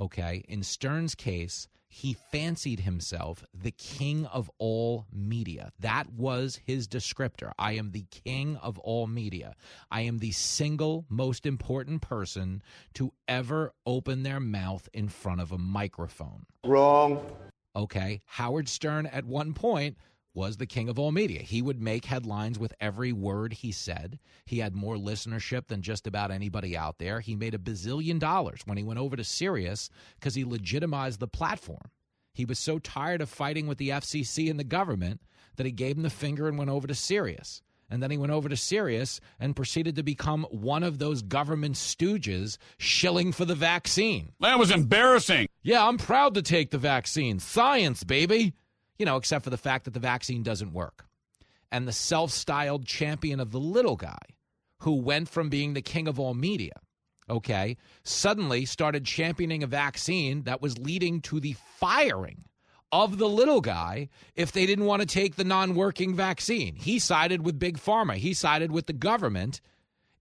Okay. In Stern's case, he fancied himself the king of all media. That was his descriptor. I am the king of all media. I am the single most important person to ever open their mouth in front of a microphone. Wrong. Okay. Howard Stern at one point was the king of all media. He would make headlines with every word he said. He had more listenership than just about anybody out there. He made a bazillion dollars when he went over to Sirius because he legitimized the platform. He was so tired of fighting with the FCC and the government that he gave him the finger and went over to Sirius. And then he went over to Sirius and proceeded to become one of those government stooges shilling for the vaccine. That was embarrassing. Yeah, I'm proud to take the vaccine. Science, baby. You know, except for the fact that the vaccine doesn't work. And the self styled champion of the little guy who went from being the king of all media, okay, suddenly started championing a vaccine that was leading to the firing of the little guy if they didn't want to take the non working vaccine. He sided with Big Pharma, he sided with the government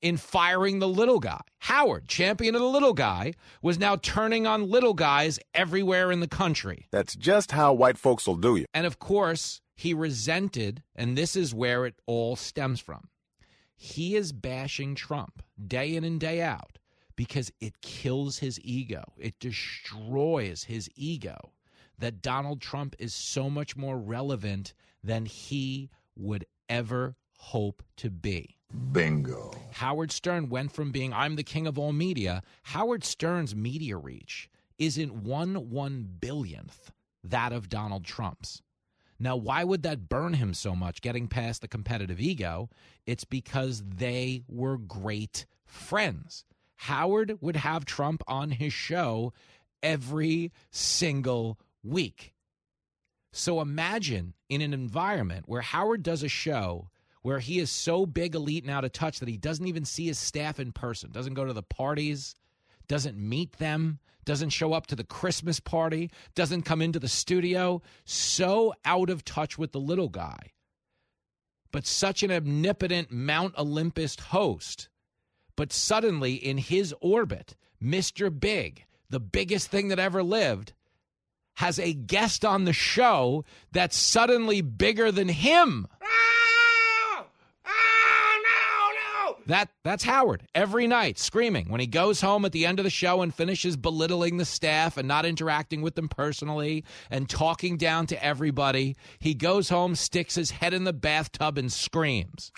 in firing the little guy. Howard, champion of the little guy, was now turning on little guys everywhere in the country. That's just how white folks will do you. And of course, he resented, and this is where it all stems from. He is bashing Trump day in and day out because it kills his ego, it destroys his ego that Donald Trump is so much more relevant than he would ever hope to be. Bingo. Howard Stern went from being I'm the king of all media. Howard Stern's media reach isn't one one billionth that of Donald Trump's. Now, why would that burn him so much getting past the competitive ego? It's because they were great friends. Howard would have Trump on his show every single week. So imagine in an environment where Howard does a show where he is so big, elite, and out of touch that he doesn't even see his staff in person, doesn't go to the parties, doesn't meet them, doesn't show up to the Christmas party, doesn't come into the studio, so out of touch with the little guy. But such an omnipotent Mount Olympus host. But suddenly in his orbit, Mr. Big, the biggest thing that ever lived, has a guest on the show that's suddenly bigger than him. Ah! That that's Howard every night screaming when he goes home at the end of the show and finishes belittling the staff and not interacting with them personally and talking down to everybody. He goes home, sticks his head in the bathtub and screams.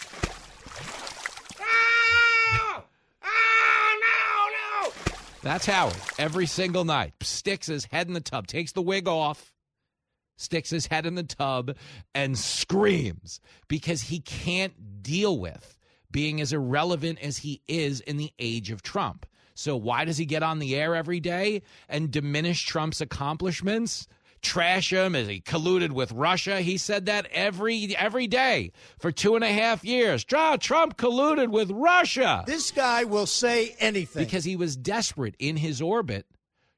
Ah, that's Howard every single night. Sticks his head in the tub, takes the wig off, sticks his head in the tub, and screams because he can't deal with being as irrelevant as he is in the age of Trump. So, why does he get on the air every day and diminish Trump's accomplishments? Trash him as he colluded with Russia. He said that every every day for two and a half years. Trump colluded with Russia. This guy will say anything. Because he was desperate in his orbit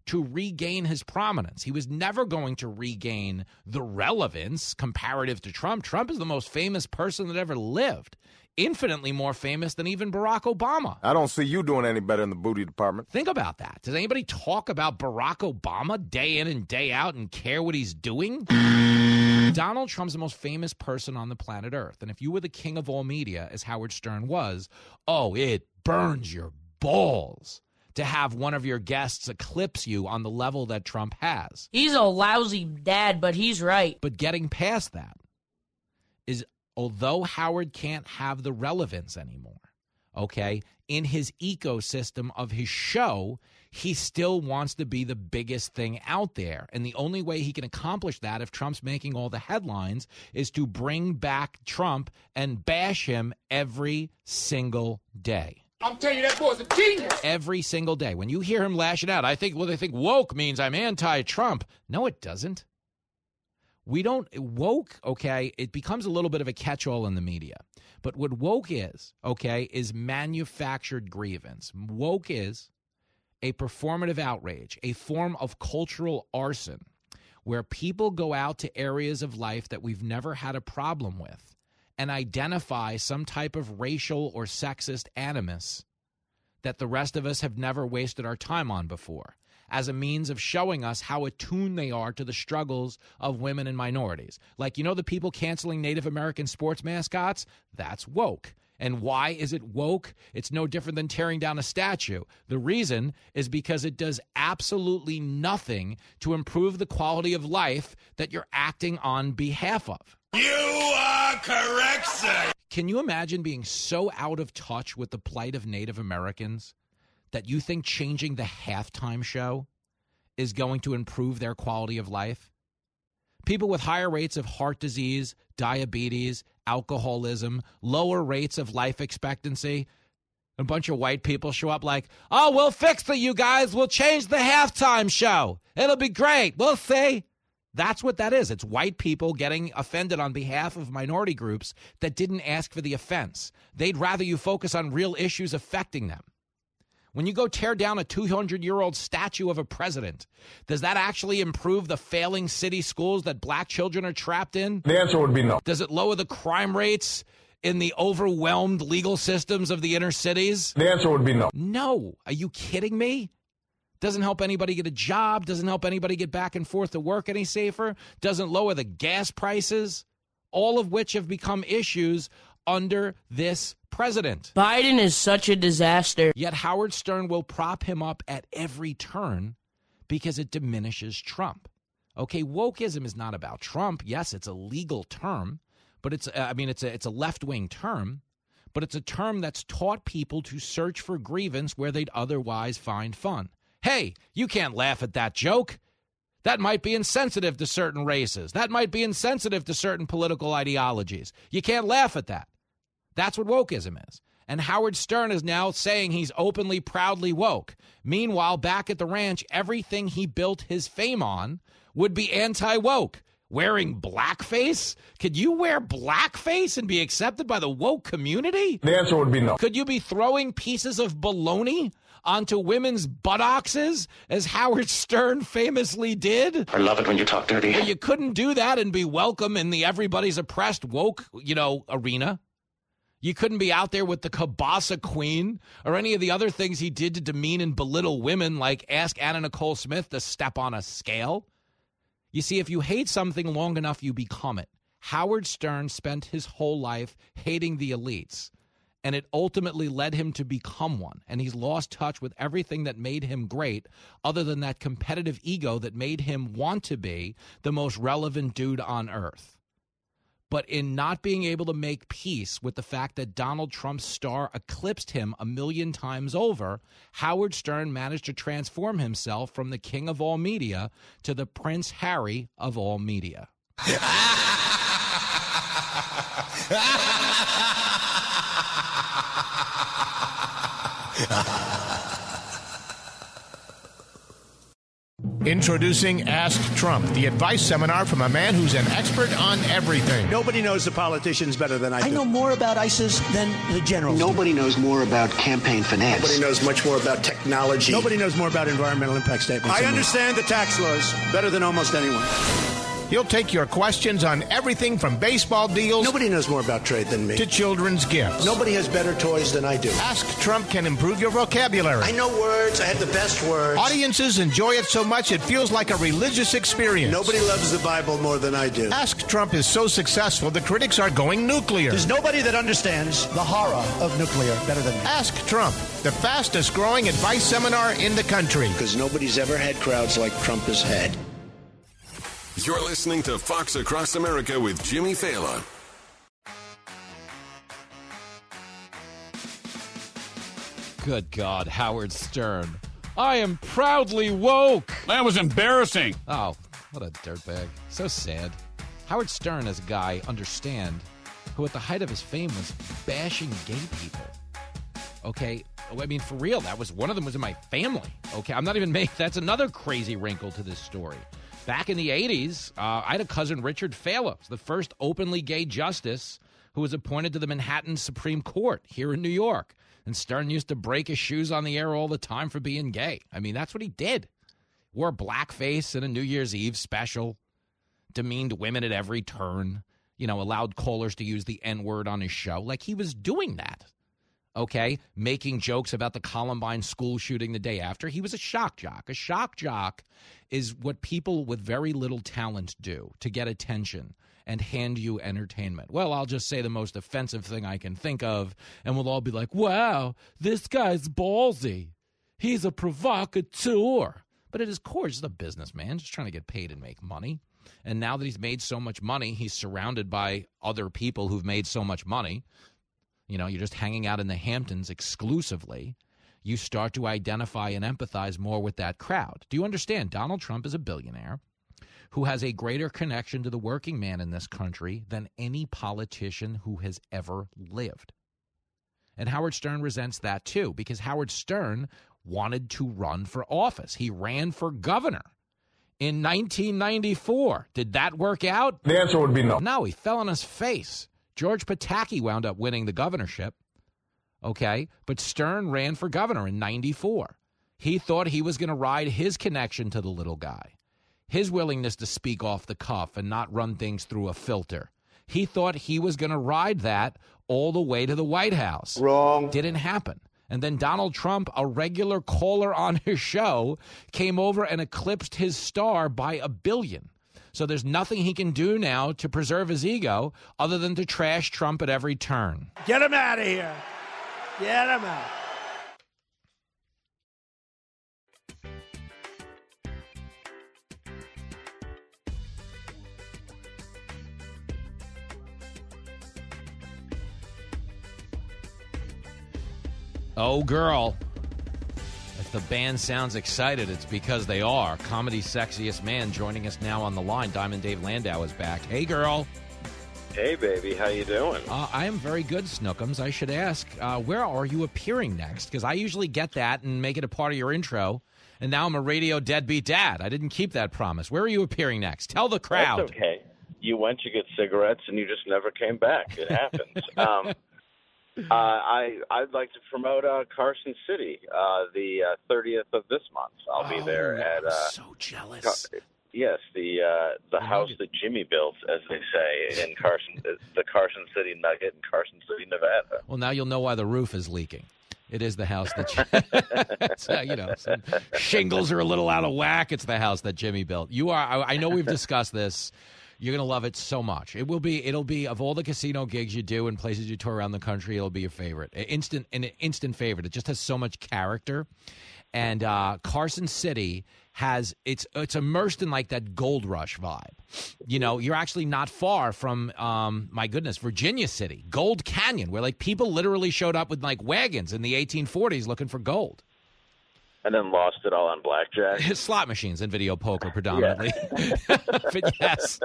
to regain his prominence. He was never going to regain the relevance comparative to Trump. Trump is the most famous person that ever lived infinitely more famous than even Barack Obama. I don't see you doing any better in the booty department. Think about that. Does anybody talk about Barack Obama day in and day out and care what he's doing? Donald Trump's the most famous person on the planet Earth. And if you were the king of all media, as Howard Stern was, oh, it burns your balls to have one of your guests eclipse you on the level that Trump has. He's a lousy dad, but he's right. But getting past that is although Howard can't have the relevance anymore, okay, in his ecosystem of his show, he still wants to be the biggest thing out there. And the only way he can accomplish that, if Trump's making all the headlines, is to bring back Trump and bash him every single day. I'm telling you, that boy's a genius. Every single day. When you hear him lashing out, I think, well, they think woke means I'm anti Trump. No, it doesn't we don't woke okay it becomes a little bit of a catch-all in the media. But what woke is okay is manufactured grievance. Woke is a performative outrage a form of cultural arson where people go out to areas of life that we've never had a problem with and identify some type of racial or sexist animus that the rest of us have never wasted our time on before as a means of showing us how attuned they are to the struggles of women and minorities. Like, you know, the people canceling Native American sports mascots? That's woke. And why is it woke? It's no different than tearing down a statue. The reason is because it does absolutely nothing to improve the quality of life that you're acting on behalf of. You are correct, sir. Can you imagine being so out of touch with the plight of Native Americans that you think changing the halftime show is going to improve their quality of life? People with higher rates of heart disease, diabetes, alcoholism, lower rates of life expectancy. A bunch of white people show up like, oh, we'll fix it, you guys. We'll change the halftime show. It'll be great. We'll see. That's what that is. It's white people getting offended on behalf of minority groups that didn't ask for the offense. They'd rather you focus on real issues affecting them. When you go tear down a 200 year old statue of a president, does that actually improve the failing city schools that black children are trapped in? The answer would be no. Does it lower the crime rates in the overwhelmed legal systems of the inner cities? The answer would be no. No. Are you kidding me? Doesn't help anybody get a job, doesn't help anybody get back and forth to work any safer, doesn't lower the gas prices, all of which have become issues under this president. Biden is such a disaster. Yet Howard Stern will prop him up at every turn because it diminishes Trump. Okay, wokeism is not about Trump. Yes, it's a legal term, but it's uh, I mean it's a it's a left-wing term, but it's a term that's taught people to search for grievance where they'd otherwise find fun. Hey, you can't laugh at that joke. That might be insensitive to certain races. That might be insensitive to certain political ideologies. You can't laugh at that. That's what wokeism is. And Howard Stern is now saying he's openly, proudly woke. Meanwhile, back at the ranch, everything he built his fame on would be anti woke. Wearing blackface? Could you wear blackface and be accepted by the woke community? The answer would be no. Could you be throwing pieces of baloney onto women's buttocks, as Howard Stern famously did? I love it when you talk dirty. Well, you couldn't do that and be welcome in the everybody's oppressed woke, you know, arena. You couldn't be out there with the Kielbasa Queen or any of the other things he did to demean and belittle women, like ask Anna Nicole Smith to step on a scale. You see, if you hate something long enough, you become it. Howard Stern spent his whole life hating the elites, and it ultimately led him to become one. And he's lost touch with everything that made him great, other than that competitive ego that made him want to be the most relevant dude on earth. But in not being able to make peace with the fact that Donald Trump's star eclipsed him a million times over, Howard Stern managed to transform himself from the king of all media to the Prince Harry of all media. Introducing Ask Trump, the advice seminar from a man who's an expert on everything. Nobody knows the politicians better than I do. I know more about ISIS than the generals. Nobody knows more about campaign finance. Nobody knows much more about technology. Nobody knows more about environmental impact statements. I understand the tax laws better than almost anyone. He'll take your questions on everything from baseball deals. Nobody knows more about trade than me. To children's gifts. Nobody has better toys than I do. Ask Trump can improve your vocabulary. I know words. I have the best words. Audiences enjoy it so much it feels like a religious experience. Nobody loves the Bible more than I do. Ask Trump is so successful the critics are going nuclear. There's nobody that understands the horror of nuclear better than me. Ask Trump, the fastest growing advice seminar in the country. Because nobody's ever had crowds like Trump has had. You're listening to Fox Across America with Jimmy Failla. Good God, Howard Stern. I am proudly woke. That was embarrassing. Oh, what a dirtbag. So sad. Howard Stern as a guy, understand, who at the height of his fame was bashing gay people. Okay, I mean, for real, that was one of them was in my family. Okay, I'm not even making that's another crazy wrinkle to this story. Back in the 80s, uh, I had a cousin, Richard Failla, the first openly gay justice who was appointed to the Manhattan Supreme Court here in New York. And Stern used to break his shoes on the air all the time for being gay. I mean, that's what he did. Wore blackface in a New Year's Eve special, demeaned women at every turn, you know, allowed callers to use the N word on his show. Like he was doing that okay, making jokes about the Columbine school shooting the day after. He was a shock jock. A shock jock is what people with very little talent do to get attention and hand you entertainment. Well, I'll just say the most offensive thing I can think of, and we'll all be like, wow, this guy's ballsy. He's a provocateur. But at his core, he's a businessman, just trying to get paid and make money. And now that he's made so much money, he's surrounded by other people who've made so much money. You know, you're just hanging out in the Hamptons exclusively. You start to identify and empathize more with that crowd. Do you understand? Donald Trump is a billionaire who has a greater connection to the working man in this country than any politician who has ever lived. And Howard Stern resents that too, because Howard Stern wanted to run for office. He ran for governor in 1994. Did that work out? The answer would be no. No, he fell on his face. George Pataki wound up winning the governorship. Okay, but Stern ran for governor in 94. He thought he was going to ride his connection to the little guy, his willingness to speak off the cuff and not run things through a filter. He thought he was going to ride that all the way to the White House. Wrong. Didn't happen. And then Donald Trump, a regular caller on his show, came over and eclipsed his star by a billion. So there's nothing he can do now to preserve his ego other than to trash Trump at every turn. Get him out of here. Get him out. Oh, girl. If the band sounds excited, it's because they are. Comedy sexiest man joining us now on the line. Diamond Dave Landau is back. Hey, girl. Hey, baby, how you doing? Uh, I am very good, Snookums. I should ask, uh, where are you appearing next? Because I usually get that and make it a part of your intro. And now I'm a radio deadbeat dad. I didn't keep that promise. Where are you appearing next? Tell the crowd. That's okay. You went to get cigarettes and you just never came back. It happens. um, uh, I I'd like to promote uh, Carson City, uh, the uh, 30th of this month. I'll be there at. Uh, Oh, so jealous. Yes, the uh, the house that Jimmy built, as they say, in Carson, the Carson City Nugget in Carson City, Nevada. Well, now you'll know why the roof is leaking. It is the house that uh, you know shingles are a little out of whack. It's the house that Jimmy built. You are. I, I know we've discussed this. You're gonna love it so much. It will be. It'll be of all the casino gigs you do and places you tour around the country. It'll be your favorite. Instant, an instant favorite. It just has so much character. And uh, Carson City has it's it's immersed in like that gold rush vibe. You know, you're actually not far from um, my goodness, Virginia City, Gold Canyon, where like people literally showed up with like wagons in the 1840s looking for gold. And then lost it all on blackjack. Slot machines and video poker predominantly. but yes,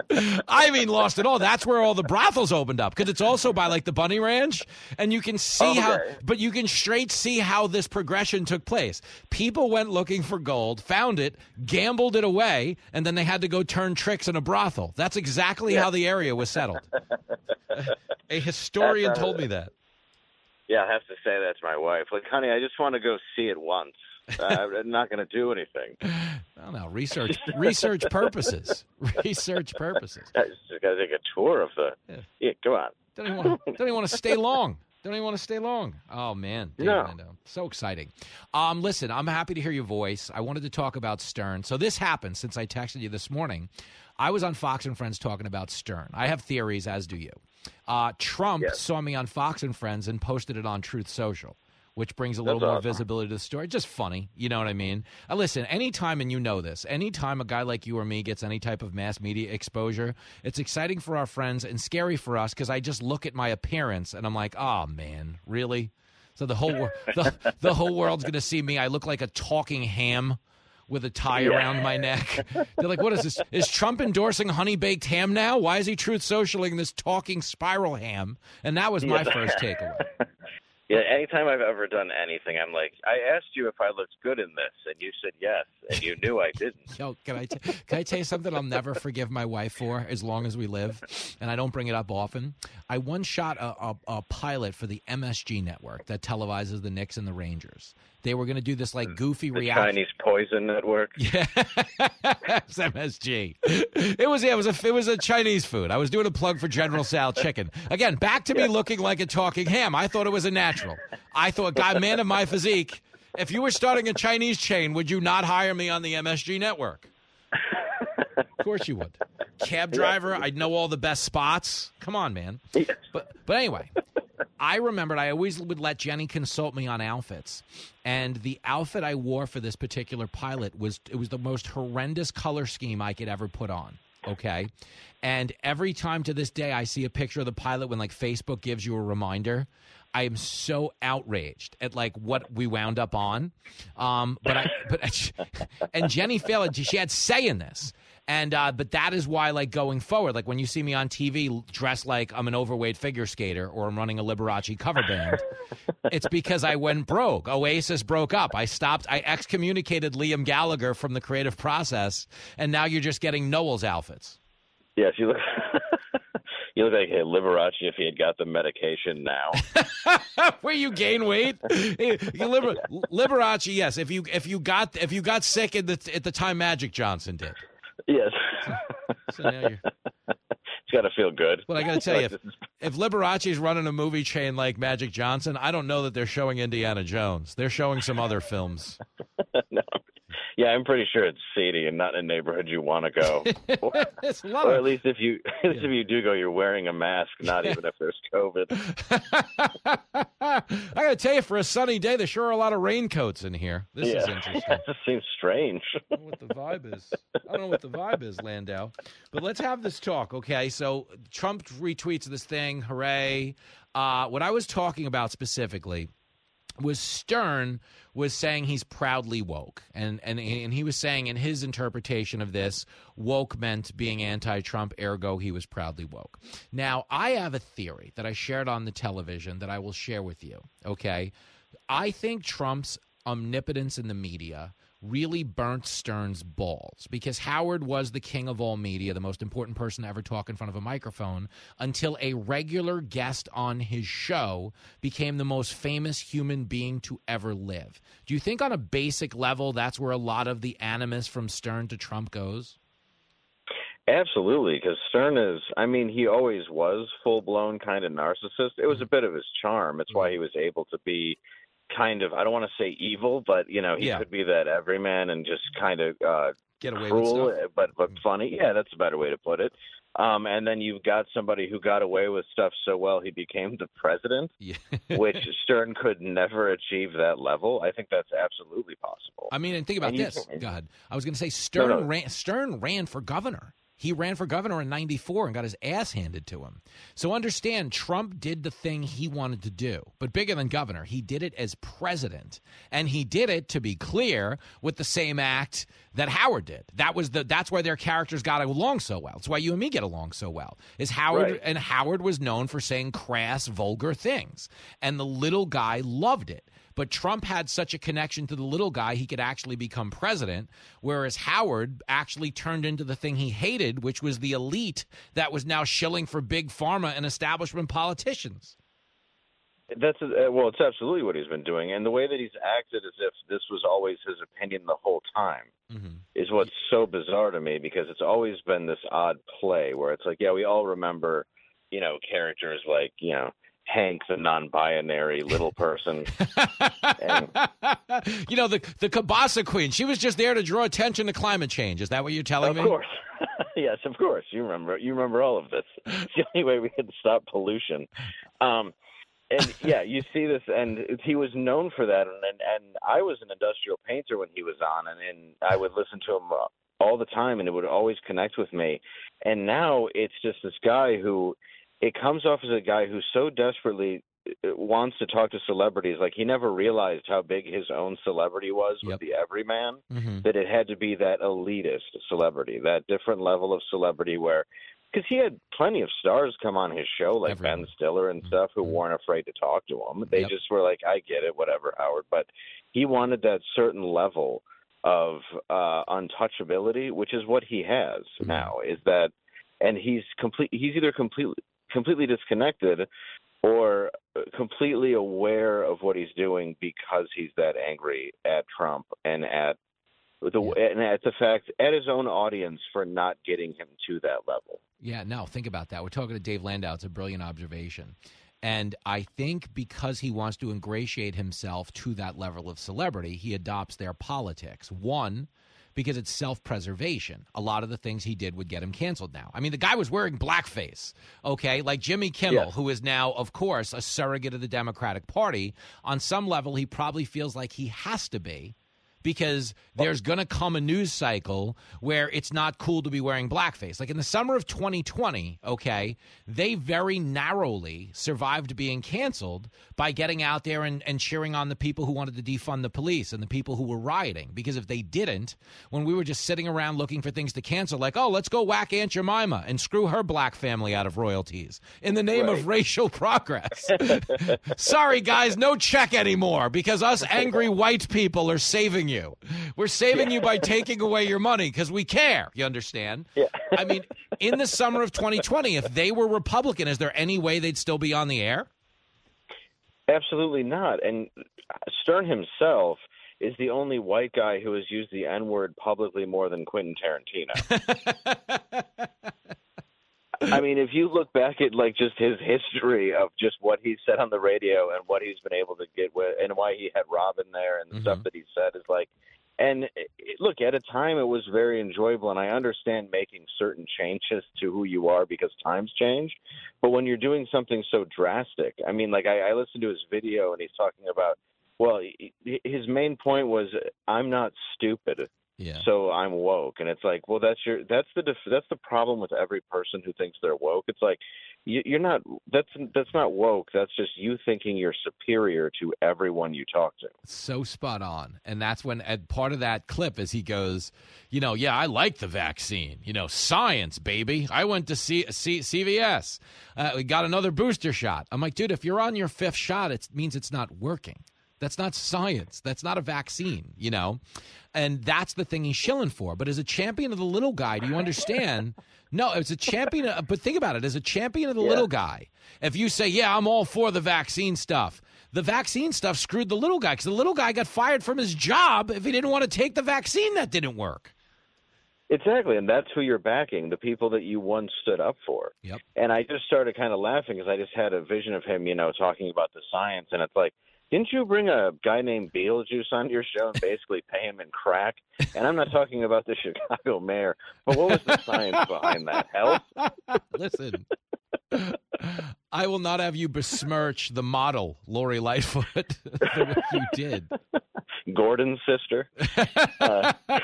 I mean lost it all. That's where all the brothels opened up because it's also by like the Bunny Ranch, and you can see how. But you can straight see how this progression took place. People went looking for gold, found it, gambled it away, and then they had to go turn tricks in a brothel. That's exactly how the area was settled. A historian uh, told me that. Yeah, I have to say that to my wife. Like, honey, I just want to go see it once. Uh, I'm not going to do anything. No, no, research research purposes. Research purposes. I just got to take a tour of the. Yeah, come on. Don't even want to, don't even want to stay long. Don't even want to stay long. Oh man, No. So exciting. Um, listen, I'm happy to hear your voice. I wanted to talk about Stern. So this happened since I texted you this morning. I was on Fox and Friends talking about Stern. I have theories, as do you. Uh, Trump saw me on Fox and Friends and posted it on Truth Social. Which brings a little That's more awesome. visibility to the story. Just funny, you know what I mean? Uh, listen, anytime, and you know this, anytime a guy like you or me gets any type of mass media exposure, it's exciting for our friends and scary for us because I just look at my appearance and I'm like, oh man, really? So the whole wor- the, the whole world's gonna see me. I look like a talking ham with a tie Yeah. around my neck. They're like, what is this? Is Trump endorsing honey baked ham now? Why is he truth socialing this talking spiral ham? And that was my Yeah. first takeaway. Yeah, anytime I've ever done anything, I'm like, I asked you if I looked good in this, and you said yes, and you knew I didn't. Yo, can I t- can I tell you something I'll never forgive my wife for as long as we live, and I don't bring it up often. I once shot a, a, a pilot for the MSG network that televises the Knicks and the Rangers. They were going to do this like mm. goofy The reality. Chinese poison network. Yeah, MSG. It was yeah, it was a it was a Chinese food. I was doing a plug for General Tso chicken. Again, back to me looking like a talking ham. I thought it was a natural. I thought, guy, man of my physique. If you were starting a Chinese chain, would you not hire me on the MSG network? Of course you would. Cab driver, I'd know all the best spots. Come on, man. But but anyway, I remembered I always would let Jenny consult me on outfits. And the outfit I wore for this particular pilot was it was the most horrendous color scheme I could ever put on. Okay. And every time to this day I see a picture of the pilot when like Facebook gives you a reminder, I am so outraged at like what we wound up on. Um, but I, but and Jenny failed. she had say in this. And uh, but that is why, like going forward, like when you see me on TV dressed like I'm an overweight figure skater or I'm running a Liberace cover band, it's because I went broke. Oasis broke up. I stopped. I excommunicated Liam Gallagher from the creative process, and now you're just getting Noel's outfits. Yes, you look. you look like a Liberace if he had got the medication now. Where you gain weight, You Liber, Liberace. Yes, if you if you got if you got sick at the at the time Magic Johnson did. Yes. So now you're. It's got to feel good. But I got to tell you, if, if Liberace's running a movie chain like Magic Johnson, I don't know that they're showing Indiana Jones. They're showing some other films. yeah, I'm pretty sure it's seedy and not in a neighborhood you want to go. or, or at least if you if you do go, you're wearing a mask, not even if there's COVID. I got to tell you, for a sunny day, there sure are a lot of raincoats in here. This is interesting. Yeah, this seems strange. I don't know what the vibe is. I don't know what the vibe is, Landau. But let's have this talk, okay? So Trump retweets this thing, hooray. Uh, what I was talking about specifically was Stern was saying he's proudly woke, and and and he was saying in his interpretation of this, woke meant being anti-Trump, ergo he was proudly woke. Now I have a theory that I shared on the television that I will share with you. Okay, I think Trump's omnipotence in the media really burnt Stern's balls because Howard was the king of all media, the most important person to ever talk in front of a microphone, until a regular guest on his show became the most famous human being to ever live. Do you think, on a basic level, that's where a lot of the animus from Stern to Trump goes? Absolutely, because Stern is, I mean, he always was full blown kind of narcissist. It was mm-hmm. a bit of his charm. It's why mm-hmm. he was able to be kind of, I don't want to say evil, but, you know, he Yeah. could be that everyman and just kind of uh, Get away with cruel, stuff. but, but funny. Yeah, that's a better way to put it. Um, and then you've got somebody who got away with stuff so well he became the president, Yeah. which Stern could never achieve that level. I think that's absolutely possible. I mean, and think about And this. Go ahead. I was going to say Stern No, no. ran. Stern ran for governor. He ran for governor in '94 and got his ass handed to him. So understand, Trump did the thing he wanted to do, but bigger than governor, he did it as president, and he did it to be clear with the same act that Howard did. That was the. That's why their characters got along so well. It's why you and me get along so well. Is Howard Right. and Howard was known for saying crass, vulgar things, and the little guy loved it. But Trump had such a connection to the little guy, he could actually become president, whereas Howard actually turned into the thing he hated, which was the elite that was now shilling for big pharma and establishment politicians. That's uh, well, it's absolutely what he's been doing, and the way that he's acted as if this was always his opinion the whole time is what's so bizarre to me because it's always been this odd play where it's like, yeah, we all remember, you know, characters like you know Hank, a non-binary little person. and, you know, the the Kielbasa Queen, she was just there to draw attention to climate change. Is that what you're telling of me? course, yes, of course, you remember, you remember all of this. It's the only way we can stop pollution. Um, and yeah, you see this, and he was known for that. And, and and I was an industrial painter when he was on, and, and I would listen to him all the time, and it would always connect with me. And now it's just this guy who, it comes off as a guy who so desperately uh, wants to talk to celebrities. Like he never realized how big his own celebrity was with the everyman Mm-hmm. that it had to be that elitist celebrity, that different level of celebrity where because he had plenty of stars come on his show, like Ben Stiller and stuff, who weren't afraid to talk to him. They Yep. just were like, "I get it, whatever, Howard." But he wanted that certain level of uh, untouchability, which is what he has now. Is that, and he's complete. He's either completely completely disconnected or completely aware of what he's doing because he's that angry at Trump and at the and at the fact at his own audience for not getting him to that level. Yeah, no, think about that. We're talking to Dave Landau. It's a brilliant observation. And I think because he wants to ingratiate himself to that level of celebrity, he adopts their politics. One, because it's self preservation. A lot of the things he did would get him canceled now. I mean, the guy was wearing blackface, okay? Like Jimmy Kimmel, who is now, of course, a surrogate of the Democratic Party. On some level, he probably feels like he has to be because there's going to come a news cycle where it's not cool to be wearing blackface. Like in the summer of 2020, okay, they very narrowly survived being canceled by getting out there and, and cheering on the people who wanted to defund the police and the people who were rioting. Because if they didn't, when we were just sitting around looking for things to cancel, like, oh, let's go whack Aunt Jemima and screw her black family out of royalties in the name of racial progress. Sorry, guys, no check anymore because us angry white people are saving you. We're saving you by taking away your money because we care. You understand? Yeah. I mean, in the summer of 2020, if they were Republican, is there any way they'd still be on the air? Absolutely not. And uh, Stern himself is the only white guy who has used the N word publicly more than Quentin Tarantino. I mean, if you look back at like just his history of just what he said on the radio and what he's been able to get with, and why he had Robin there and the stuff mm-hmm. that he said is like, and it, look, at a time it was very enjoyable, and I understand making certain changes to who you are because times change. But when you're doing something so drastic, I mean, like I, I listened to his video and he's talking about, well, his main point was, I'm not stupid. Yeah. So I'm woke, and it's like, well, that's your that's the def- that's the problem with every person who thinks they're woke. It's like you, you're not that's that's not woke. That's just you thinking you're superior to everyone you talk to. so spot on. And that's when at part of that clip is he goes, you know, yeah, I like the vaccine. You know, science, baby. I went to C- C- CVS. Uh, we got another booster shot. I'm like, dude, if you're on your fifth shot, it means it's not working. That's not science. That's not a vaccine, you know? And that's the thing he's shilling for. But as a champion of the little guy, do you understand? No, as a champion, of, but think about it. As a champion of the little guy, if you say, yeah, I'm all for the vaccine stuff, the vaccine stuff screwed the little guy because the little guy got fired from his job if he didn't want to take the vaccine that didn't work. Exactly, and that's who you're backing, the people that you once stood up for. Yep. And I just started kind of laughing because I just had a vision of him, you know, talking about the science, and it's like, didn't you bring a guy named Beetlejuice on your show and basically pay him in crack? And I'm not talking about the Chicago mayor, but what was the science behind that? Health? Listen, I will not have you besmirch the model, Lori Lightfoot, you did. Gordon's sister. Uh,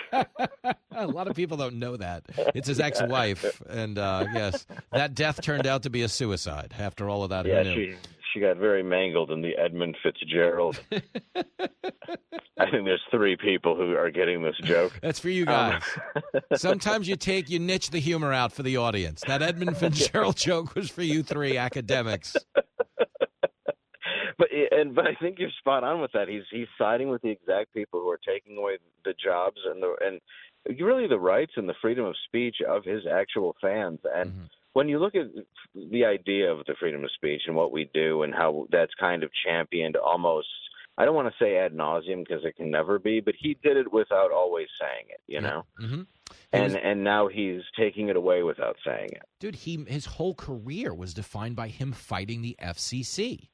A lot of people don't know that. It's his ex wife. And uh, yes, that death turned out to be a suicide after all of that. Yeah? She got very mangled in the Edmund Fitzgerald. I think there's three people who are getting this joke. That's for you Um, guys. Sometimes you take, you niche the humor out for the audience. That Edmund Fitzgerald joke was for you three academics. But and but I think you're spot on with that. He's he's siding with the exact people who are taking away the jobs and the and really the rights and the freedom of speech of his actual fans. And when you look at the idea of the freedom of speech and what we do and how that's kind of championed almost I don't want to say ad nauseum because it can never be, but he did it without always saying it, you know. hmm And and now he's taking it away without saying it. Dude, he his whole career was defined by him fighting the FCC.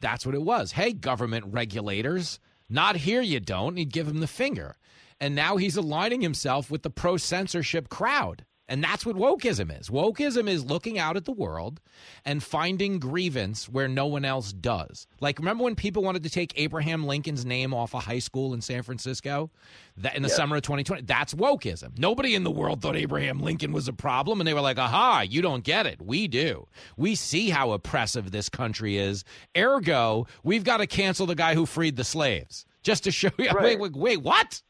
That's what it was. Hey, government regulators, not here you don't. And he'd give him the finger. And now he's aligning himself with the pro censorship crowd. And that's what wokeism is. Wokeism is looking out at the world and finding grievance where no one else does. Like, remember when people wanted to take Abraham Lincoln's name off a high school in San Francisco that in the Yes. summer of 2020? That's wokeism. Nobody in the world thought Abraham Lincoln was a problem. And they were like, aha, you don't get it. We do. We see how oppressive this country is. Ergo, we've got to cancel the guy who freed the slaves just to show you. Wait, wait, wait, what?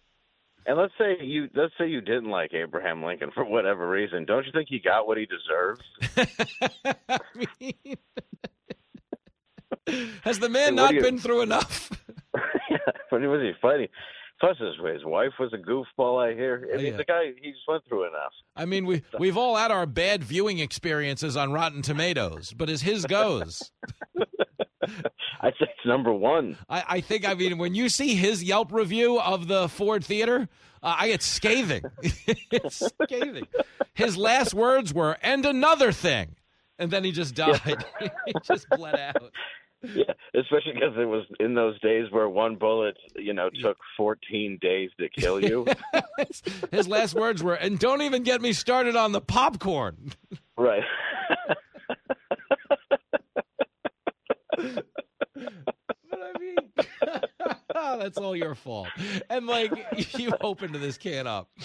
And let's say you let's say you didn't like Abraham Lincoln for whatever reason. Don't you think he got what he deserves? Has the man not you- been through enough? What was he fighting? Plus, his his wife was a goofball. I hear. I mean, Yeah. the guy he just went through enough. I mean, we we've all had our bad viewing experiences on Rotten Tomatoes, but as his goes, I think it's number one. I, I think I mean when you see his Yelp review of the Ford Theater, uh, I get scathing. it's scathing. His last words were "and another thing," and then he just died. he just bled out. Yeah, especially because it was in those days where one bullet, you know, took 14 days to kill you. His last words were, "and don't even get me started on the popcorn." right. Oh, That's all your fault. And like you opened this can up.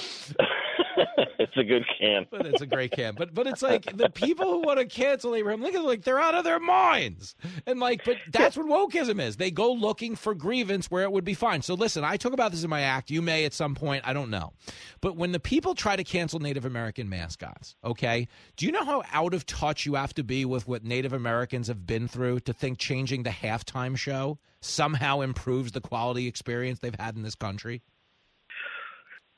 it's a good camp. But it's a great camp. But but it's like the people who want to cancel Abraham Lincoln, like they're out of their minds. And like, but that's what wokeism is. They go looking for grievance where it would be fine. So listen, I talk about this in my act. You may at some point, I don't know. But when the people try to cancel Native American mascots, okay, do you know how out of touch you have to be with what Native Americans have been through to think changing the halftime show somehow improves the quality experience they've had in this country?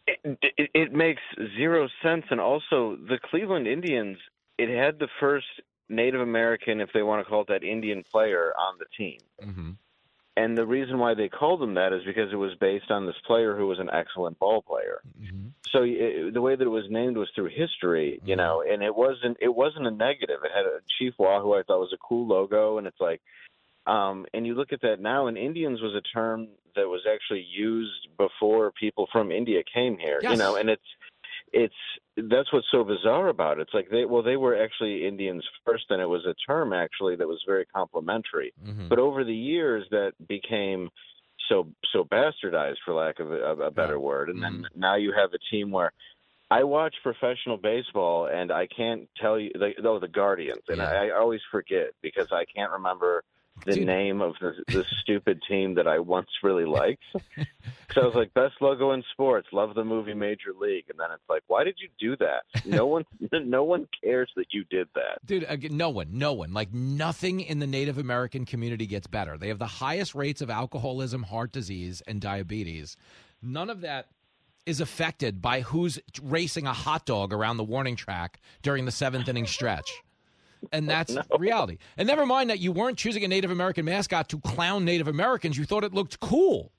It, it, it makes zero sense. And also, the Cleveland Indians, it had the first Native American, if they want to call it that, Indian player on the team. Mm-hmm. And the reason why they called him that is because it was based on this player who was an excellent ball player. Mm-hmm. So it, the way that it was named was through history, you know, and it wasn't it wasn't a negative. It had a Chief Wah, who I thought was a cool logo, and it's like, um, and you look at that now, and Indians was a term that was actually used before people from India came here, you know, and it's it's that's what's so bizarre about it. It's like they well they were actually Indians first, and it was a term actually that was very complimentary. Mm-hmm. But over the years, that became so so bastardized, for lack of a, a better word. And then now you have a team where I watch professional baseball, and I can't tell you. Like, oh, the Guardians, and I, I always forget because I can't remember the Dude. name of the, the stupid team that I once really liked. So I was like, best logo in sports. Love the movie Major League, and then it's like, why did you do that? No one, no one cares that you did that. Dude, again, no one, no one. Like nothing in the Native American community gets better. They have the highest rates of alcoholism, heart disease, and diabetes. None of that is affected by who's racing a hot dog around the warning track during the seventh inning stretch. And that's reality. And never mind that you weren't choosing a Native American mascot to clown Native Americans. You thought it looked cool.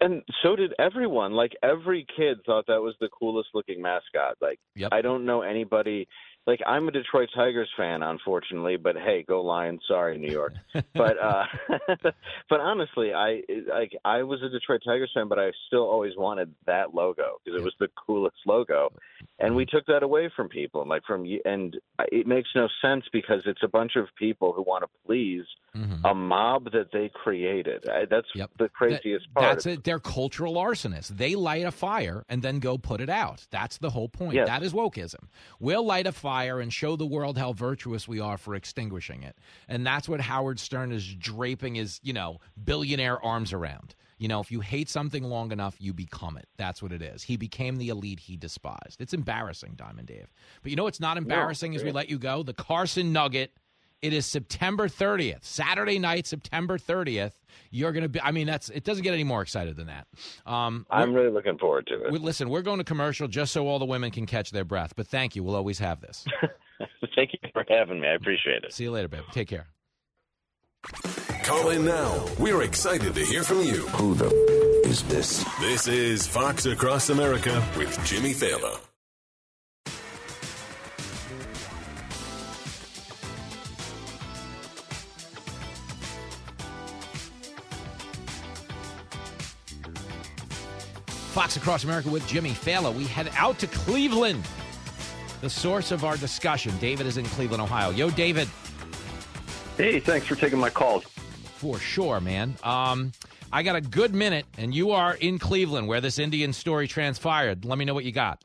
and so did everyone. Like every kid thought that was the coolest looking mascot. Like I don't know anybody. Like I'm a Detroit Tigers fan, unfortunately, but hey, go Lions! Sorry, New York. but uh but honestly, I like I was a Detroit Tigers fan, but I still always wanted that logo because it was the coolest logo, and we took that away from people. Like from and it makes no sense because it's a bunch of people who want to please a mob that they created. I, that's the craziest part. That's it. They're cultural arsonists. They light a fire and then go put it out. That's the whole point. Yes. That is wokeism. We'll light a fire and show the world how virtuous we are for extinguishing it. And that's what Howard Stern is draping his, you know, billionaire arms around. You know, if you hate something long enough, you become it. That's what it is. He became the elite he despised. It's embarrassing, Diamond Dave. But you know what's not embarrassing as we let you go? The Carson Nugget. It is September 30th, Saturday night, September 30th. You're going to be, I mean, that's, it doesn't get any more excited than that. Um, I'm really looking forward to it. we, listen, we're going to commercial just so all the women can catch their breath. But thank you. We'll always have this. Thank you for having me. I appreciate it. See you later, babe. Take care. Call in now. We're excited to hear from you. Who the is this? This is Fox Across America with Jimmy Failla. Fox Across America with Jimmy Failla. We head out to Cleveland. The source of our discussion. David is in Cleveland, Ohio. Yo, David. Hey, thanks for taking my call. For sure, man. Um, I got a good minute, and you are in Cleveland where this Indian story transpired. Let me know what you got.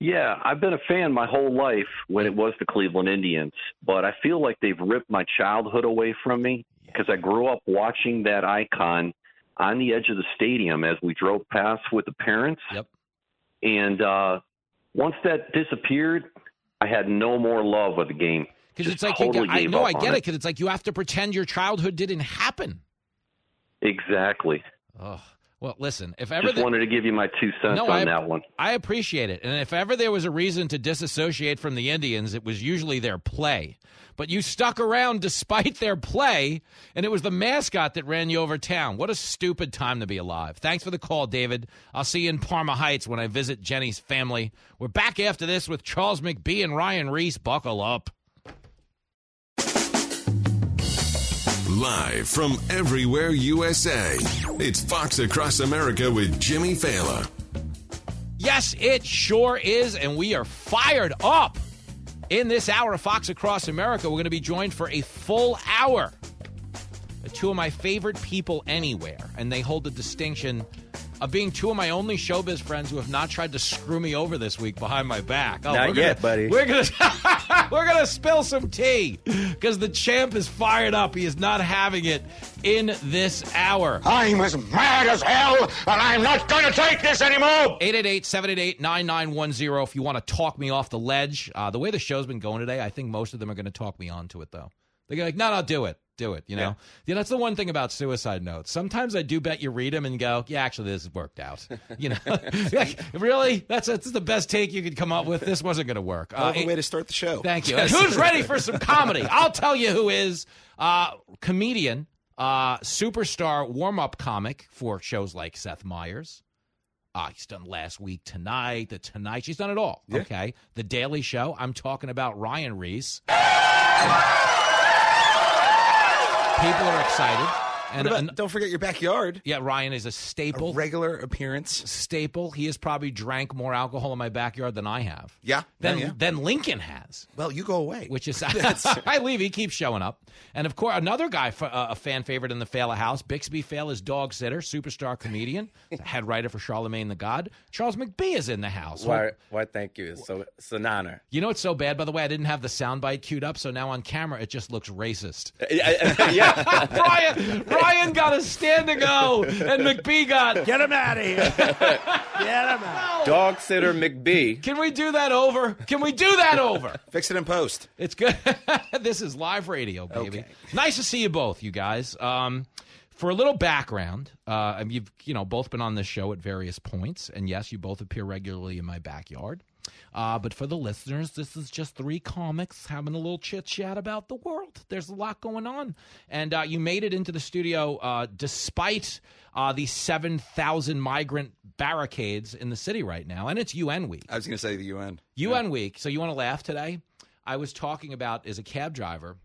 Yeah, I've been a fan my whole life when it was the Cleveland Indians, but I feel like they've ripped my childhood away from me because I grew up watching that icon on the edge of the stadium as we drove past with the parents. Yep. And uh, once that disappeared, I had no more love with the game. Because it's like totally you I know I get it because it's like you have to pretend your childhood didn't happen. Exactly. Oh, well, listen, if ever Just the- wanted to give you my two cents No, on I- that one. I appreciate it. And if ever there was a reason to disassociate from the Indians, it was usually their play. But you stuck around despite their play, and it was the mascot that ran you over town. What a stupid time to be alive. Thanks for the call, David. I'll see you in Parma Heights when I visit Jenny's family. We're back after this with Charles McBee and Ryan Reese. Buckle up. Live from everywhere USA, it's Fox Across America with Jimmy Failla. Yes, it sure is, and we are fired up. In this hour of Fox Across America, we're going to be joined for a full hour two of my favorite people anywhere, and they hold the distinction of being two of my only showbiz friends who have not tried to screw me over this week behind my back. Oh, Not we're gonna- yet, buddy. We're gonna we're gonna spill some tea because the champ is fired up. He is not having it in this hour. I'm as mad as hell, and I'm not going to take this anymore. 888-788-9910 if you want to talk me off the ledge. Uh, the way the show's been going today, I think most of them are going to talk me onto it, though. They're gonna be like, no, no, do it. Do it, you know? Yeah. that's the one thing about suicide notes. Sometimes I do bet you read them and go, yeah, actually, this worked out. You know? like, really? That's, that's the best take you could come up with? This wasn't going to work. Of a Uh, way to start the show. Thank you. And who's ready for some comedy? I'll tell you who is. Uh, comedian, uh, superstar warm up comic for shows like Seth Meyers. Uh, he's done last week, tonight, the Tonight. She's done it all. Okay. The Daily Show. I'm talking about Ryan Reese. People are excited. What about- don't forget your backyard. Yeah, Ryan is a staple. regular appearance. Staple. He has probably drank more alcohol in my backyard than I have. Yeah. Than, yeah, yeah. than Lincoln has. Well, you go away. Which is I leave. He keeps showing up, and of course another guy, f- uh, a fan favorite in the Failla house, Bixby Failla's dog sitter, superstar comedian, head writer for Charlemagne the God. Charles McBee is in the house. Why? Why? Thank you. It's so it's an honor. You know what's so bad, by the way? I didn't have the soundbite queued up, so now on camera it just looks racist. yeah. Ryan, Ryan got a standing O, and McBee got Get him out of here. Get him out. Dog sitter McBee. Can we do that over? Can we do that over? Fix it in post. It's good. this is live radio, baby. Okay. Nice to see you both, you guys. Um, for a little background, uh, you've you know both been on this show at various points, and yes, you both appear regularly in my backyard. Uh, but for the listeners, this is just three comics having a little chit chat about the world. There's a lot going on, and uh, you made it into the studio uh, despite uh, the seven thousand migrant barricades in the city right now, and it's UN week. I was going to say the UN. UN week. So you want to laugh today? I was talking about as a cab driver,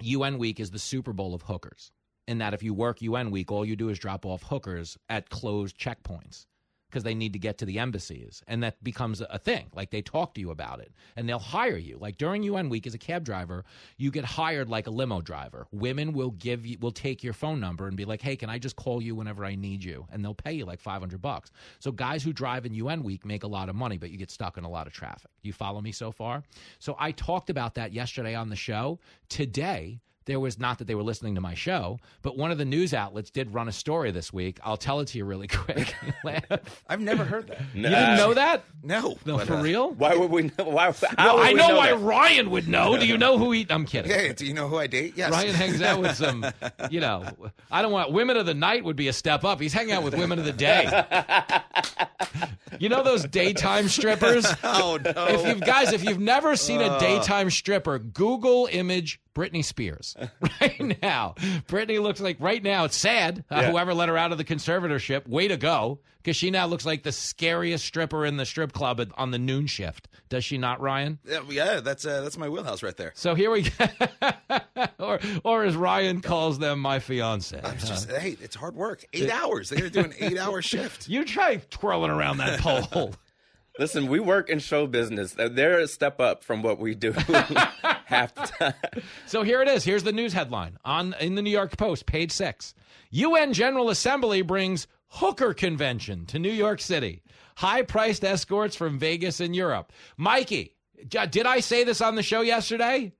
UN week is the Super Bowl of hookers. In that if you work UN week, all you do is drop off hookers at closed checkpoints because they need to get to the embassies. And that becomes a thing. Like they talk to you about it and they'll hire you. Like during UN week as a cab driver, you get hired like a limo driver. Women will give you will take your phone number and be like, "Hey, can I just call you whenever I need you?" And they'll pay you like 500 bucks. So guys who drive in UN week make a lot of money, but you get stuck in a lot of traffic. You follow me so far? So I talked about that yesterday on the show. Today, there was not that they were listening to my show, but one of the news outlets did run a story this week. I'll tell it to you really quick. I've never heard that. You didn't know that? No. No, but, for uh, real? Why would we? Know, why? How Well, would I we know, why that? Ryan would know. Do you know who he? I'm kidding. Yeah, do you know who I date? Yes. Ryan hangs out with some, you know, I don't want women of the night would be a step up. He's hanging out with women of the day. You know those daytime strippers? Oh, no. If you've guys, if you've never seen a Uh. daytime stripper, Google image Britney Spears right now. Britney looks like right now. It's sad. Uh, Yeah. Whoever let her out of the conservatorship, way to go, because she now looks like the scariest stripper in the strip club at- on the noon shift. Does she not, Ryan? Yeah, yeah, that's uh, that's my wheelhouse right there. So here we go. or, or as Ryan calls them, my fiance. I'm just, hey, it's hard work. Eight hours. They got to do an eight-hour shift. You try twirling around that pole. Listen, we work in show business. They're a step up from what we do half the time. So here it is. Here's the news headline on in the New York Post, page six. UN General Assembly brings hooker convention to New York City. High priced escorts from Vegas and Europe. Mikey, did I say this on the show yesterday?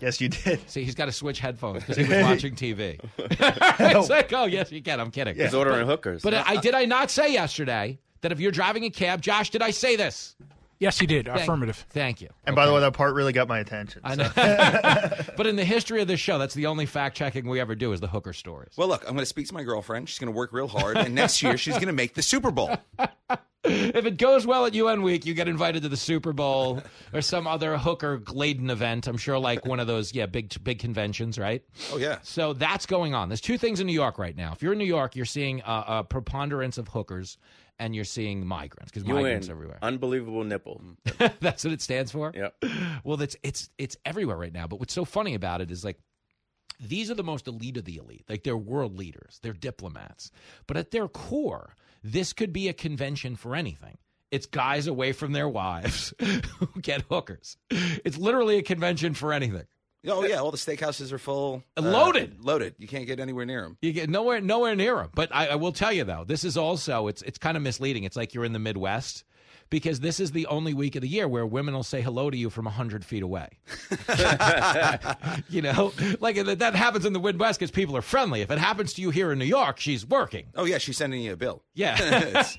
Yes, you did. See, he's got to switch headphones because he was watching TV. it's like, oh yes, you can. I'm kidding. He's ordering But- hookers. But I did I not say yesterday that if you're driving a cab, Josh, did I say this? Yes, you did. Thank- Affirmative. Thank you. And by the way, that part really got my attention. I so. know. but in the history of this show, that's the only fact checking we ever do is the hooker stories. Well, look, I'm going to speak to my girlfriend. She's going to work real hard, and next year she's going to make the Super Bowl. if it goes well at UN week, you get invited to the Super Bowl or some other hooker laden event. I'm sure, like one of those, yeah, big big conventions, right? Oh yeah. So that's going on. There's two things in New York right now. If you're in New York, you're seeing a, a preponderance of hookers, and you're seeing migrants because migrants UN, everywhere. unbelievable nipple. that's what it stands for. Yeah. Well, that's it's it's everywhere right now. But what's so funny about it is like these are the most elite of the elite. Like they're world leaders, they're diplomats. But at their core, this could be a convention for anything. It's guys away from their wives who get hookers. It's literally a convention for anything. Oh yeah, all the steakhouses are full, uh, Loaded. loaded. You can't get anywhere near them. You get nowhere nowhere near them. But I, I will tell you though, this is also it's it's kind of misleading. It's like you're in the Midwest because this is the only week of the year where women will say hello to you from hundred feet away. you know, like that that happens in the Midwest because people are friendly. If it happens to you here in New York, she's working. Oh yeah, she's sending you a bill. Yeah, It's-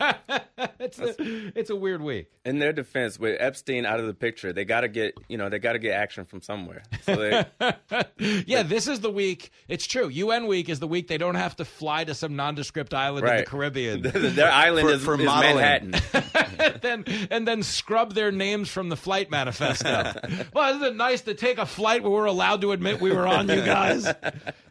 it's a, it's a weird week. In their defense, with Epstein out of the picture, they got to get you know they got to get action from somewhere. So they, yeah, this is the week. It's true. UN week is the week they don't have to fly to some nondescript island in the Caribbean. Their island For- is, for is. Manhattan. and then and then scrub their names from the flight manifesto. well, isn't it nice to take a flight where we're allowed to admit we were on, you guys? Isn't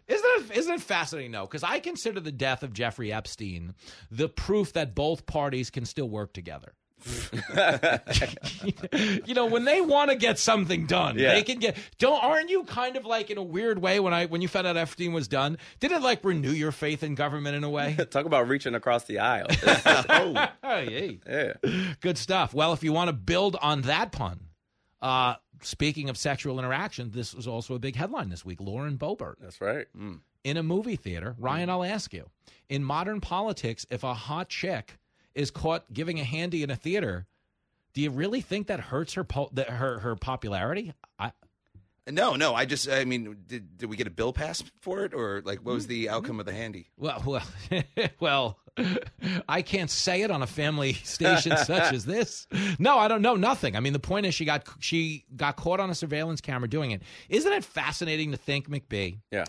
it, isn't it fascinating, though? Because I consider the death of Jeffrey Epstein the proof that both parties can still work together. you know, when they want to get something done, Yeah. they can get. Don't aren't you kind of like in a weird way when I when you found out Epstein was done? Did it like renew your faith in government in a way? Talk about reaching across the aisle. oh, hey. yeah. Good stuff. Well, if you want to build on that pun, uh, speaking of sexual interaction, this was also a big headline this week. Lauren Boebert That's right. in a movie theater. Ryan, I'll ask you: in modern politics, if a hot chick is caught giving a handy in a theater, do you really think that hurts her po- that her her popularity? I, no, no. I just, I mean, did did we get a bill pass for it, or like what was the mm-hmm. outcome of the handy? well, well, well. I can't say it on a family station such as this. No, I don't know nothing. I mean, the point is she got she got caught on a surveillance camera doing it. Isn't it fascinating to think, McBee, Yeah.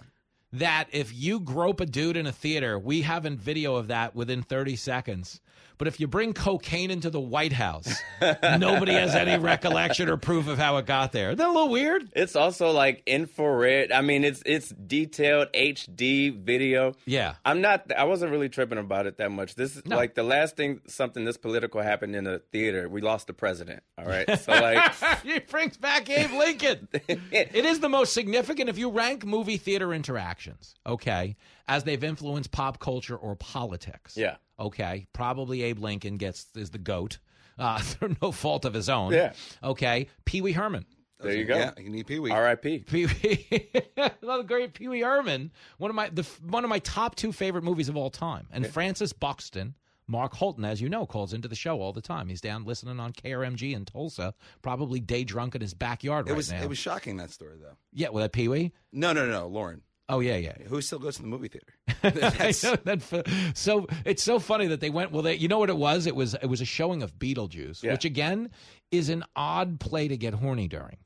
that if you grope a dude in a theater, we have a video of that within 30 seconds. But if you bring cocaine into the White House, nobody has any recollection or proof of how it got there. Isn't that a little weird? It's also like infrared. I mean, it's it's detailed HD video. Yeah. I'm not. I wasn't really tripping about it that much. This is No. like the last thing something this political happened in a theater. We lost the president. All right. So like, it brings back Abe Lincoln. it is the most significant if you rank movie theater interactions, okay, as they've influenced pop culture or politics. yeah. Okay, probably Abe Lincoln gets is the goat uh, through no fault of his own. Yeah. Okay, Pee Wee Herman. There you go. Yeah, you need Pee Wee. R.I.P. Pee Wee, the great Pee Wee Herman, one of my the one of my top two favorite movies of all time. And Francis Buxton, Mark Holton, as you know, calls into the show all the time. He's down listening on KRMG in Tulsa, probably day drunk in his backyard It right was now. it was shocking that story though. yeah, with that Pee Wee. No, no, no, Lauren. Oh yeah, yeah. Who still goes to the movie theater? I know that. So it's so funny that they went. Well, they, you know what it was? It was it was a showing of Beetlejuice, Yeah. which again is an odd play to get horny during.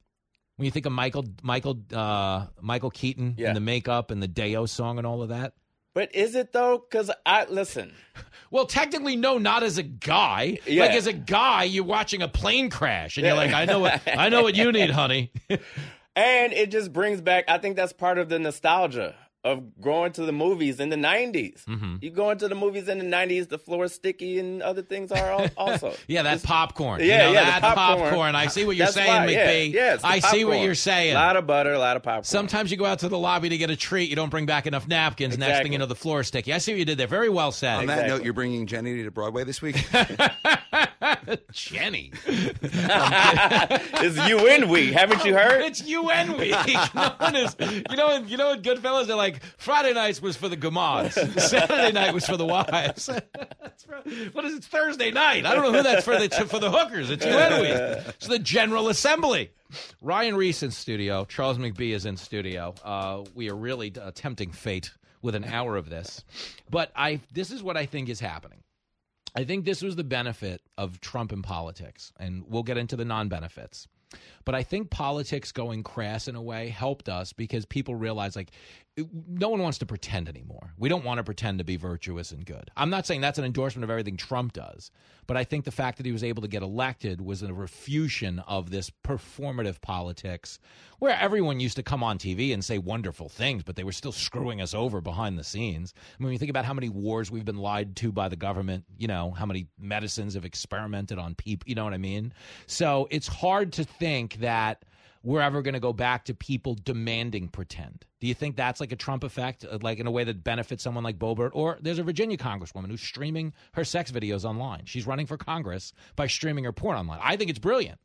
When you think of Michael Michael uh, Michael Keaton Yeah. and the makeup and the Day-O song and all of that. But is it though? Because I listen. Well, technically, no, not as a guy. Yeah. Like as a guy, you're watching a plane crash, and you're like, I know what I know what you need, honey. And it just brings back. I think that's part of the nostalgia of going to the movies in the 90s. Mm-hmm. You go into the movies in the 90s, the floor is sticky and other things are also. Yeah, that popcorn. You Yeah, know, yeah, the that popcorn. I see what you're That's saying, why, yeah, McBee. yeah, it's the I see what you're saying. A lot of butter, a lot of popcorn. Sometimes you go out to the lobby to get a treat. You don't bring back enough napkins. Next thing Exactly. you know, the floor is sticky. I see what you did there. Very well said. On that Exactly. note, you're bringing Jenny to Broadway this week. Jenny. it's UN week. Haven't you heard? It's UN week. No one is, you know, you know, what Goodfellas are like. Friday nights was for the gamas. Saturday night was for the wives. For- what is it? Thursday night. I don't know who that's for. The for the hookers. It's UN week. It's the General Assembly. Ryan Reese in studio. Charles McBee is in studio. Uh, we are really uh, tempting fate with an hour of this, but I. This is what I think is happening. I think this was the benefit of Trump in politics, and we'll get into the non benefits. But I think politics going crass in a way helped us because people realized, like no one wants to pretend anymore. We don't want to pretend to be virtuous and good. I'm not saying that's an endorsement of everything Trump does, but I think the fact that he was able to get elected was a refusion of this performative politics where everyone used to come on TV and say wonderful things, but they were still screwing us over behind the scenes. I mean, when you think about how many wars we've been lied to by the government, you know, how many medicines have experimented on people, you know what I mean? So it's hard to think that we're ever going to go back to people demanding pretend. Do you think that's like a Trump effect, uh, like in a way that benefits someone like Boebert? Or there's a Virginia congresswoman who's streaming her sex videos online. She's running for Congress by streaming her porn online. I think it's brilliant.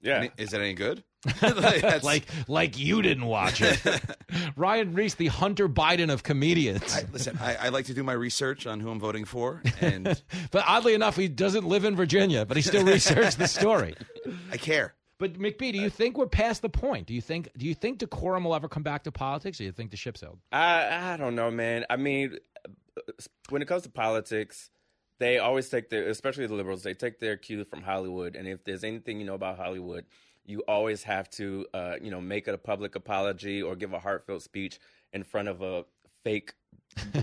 Yeah. Is it any good? That's- like like you didn't watch it. Ryan Reese, the Hunter Biden of comedians. I, listen, I, I like to do my research on who I'm voting for, and but oddly enough, he doesn't live in Virginia, but he still researched the story. I care. But McBee, do you think we're past the point? Do you think do you think decorum will ever come back to politics, or do you think the ship sailed? I I don't know, man. I mean, when it comes to politics, they always take their, especially the liberals, they take their cue from Hollywood. And if there's anything you know about Hollywood, you always have to, uh, you know, make it a public apology or give a heartfelt speech in front of a fake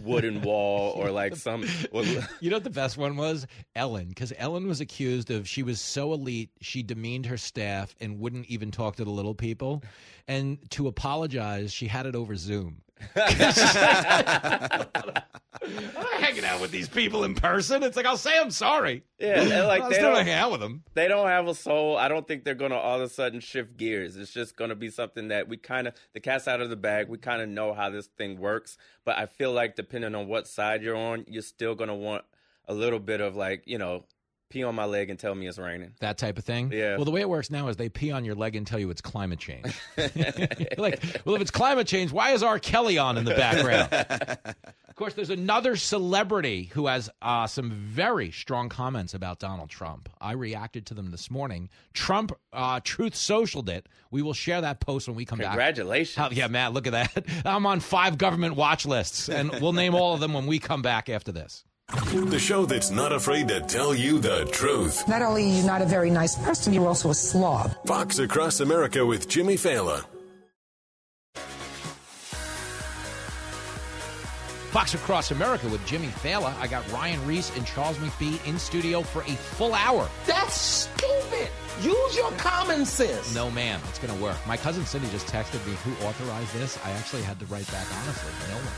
wooden wall or like some. You know what the best one was? Ellen, because Ellen was accused of she was so elite, she demeaned her staff and wouldn't even talk to the little people. And to apologize, she had it over Zoom. I'm not hanging out with these people in person. It's like I'll say I'm sorry. Yeah, like I'll they still don't hang out with them. They don't have a soul. I don't think they're gonna all of a sudden shift gears. It's just gonna be something that we kind of the cat's out of the bag. We kind of know how this thing works, but I feel like depending on what side you're on, you're still gonna want a little bit of like you know, pee on my leg and tell me it's raining. That type of thing. Yeah. Well, the way it works now is they pee on your leg and tell you it's climate change. like, well, if it's climate change, why is R. Kelly on in the background? of course, there's another celebrity who has uh, some very strong comments about Donald Trump. I reacted to them this morning. Trump uh, Truth Socialed it. We will share that post when we come back. Congratulations. Oh, yeah, Matt, look at that. I'm on five government watch lists, and we'll name all of them when we come back after this. The show that's not afraid to tell you the truth. Not only are you not a very nice person, you're also a slob. Fox Across America with Jimmy Failla. Fox Across America with Jimmy Failla. I got Ryan Reese and Charles McBee in studio for a full hour. That's stupid. Use your common sense. No, ma'am, it's going to work. My cousin Cindy just texted me who authorized this. I actually had to write back honestly, no one.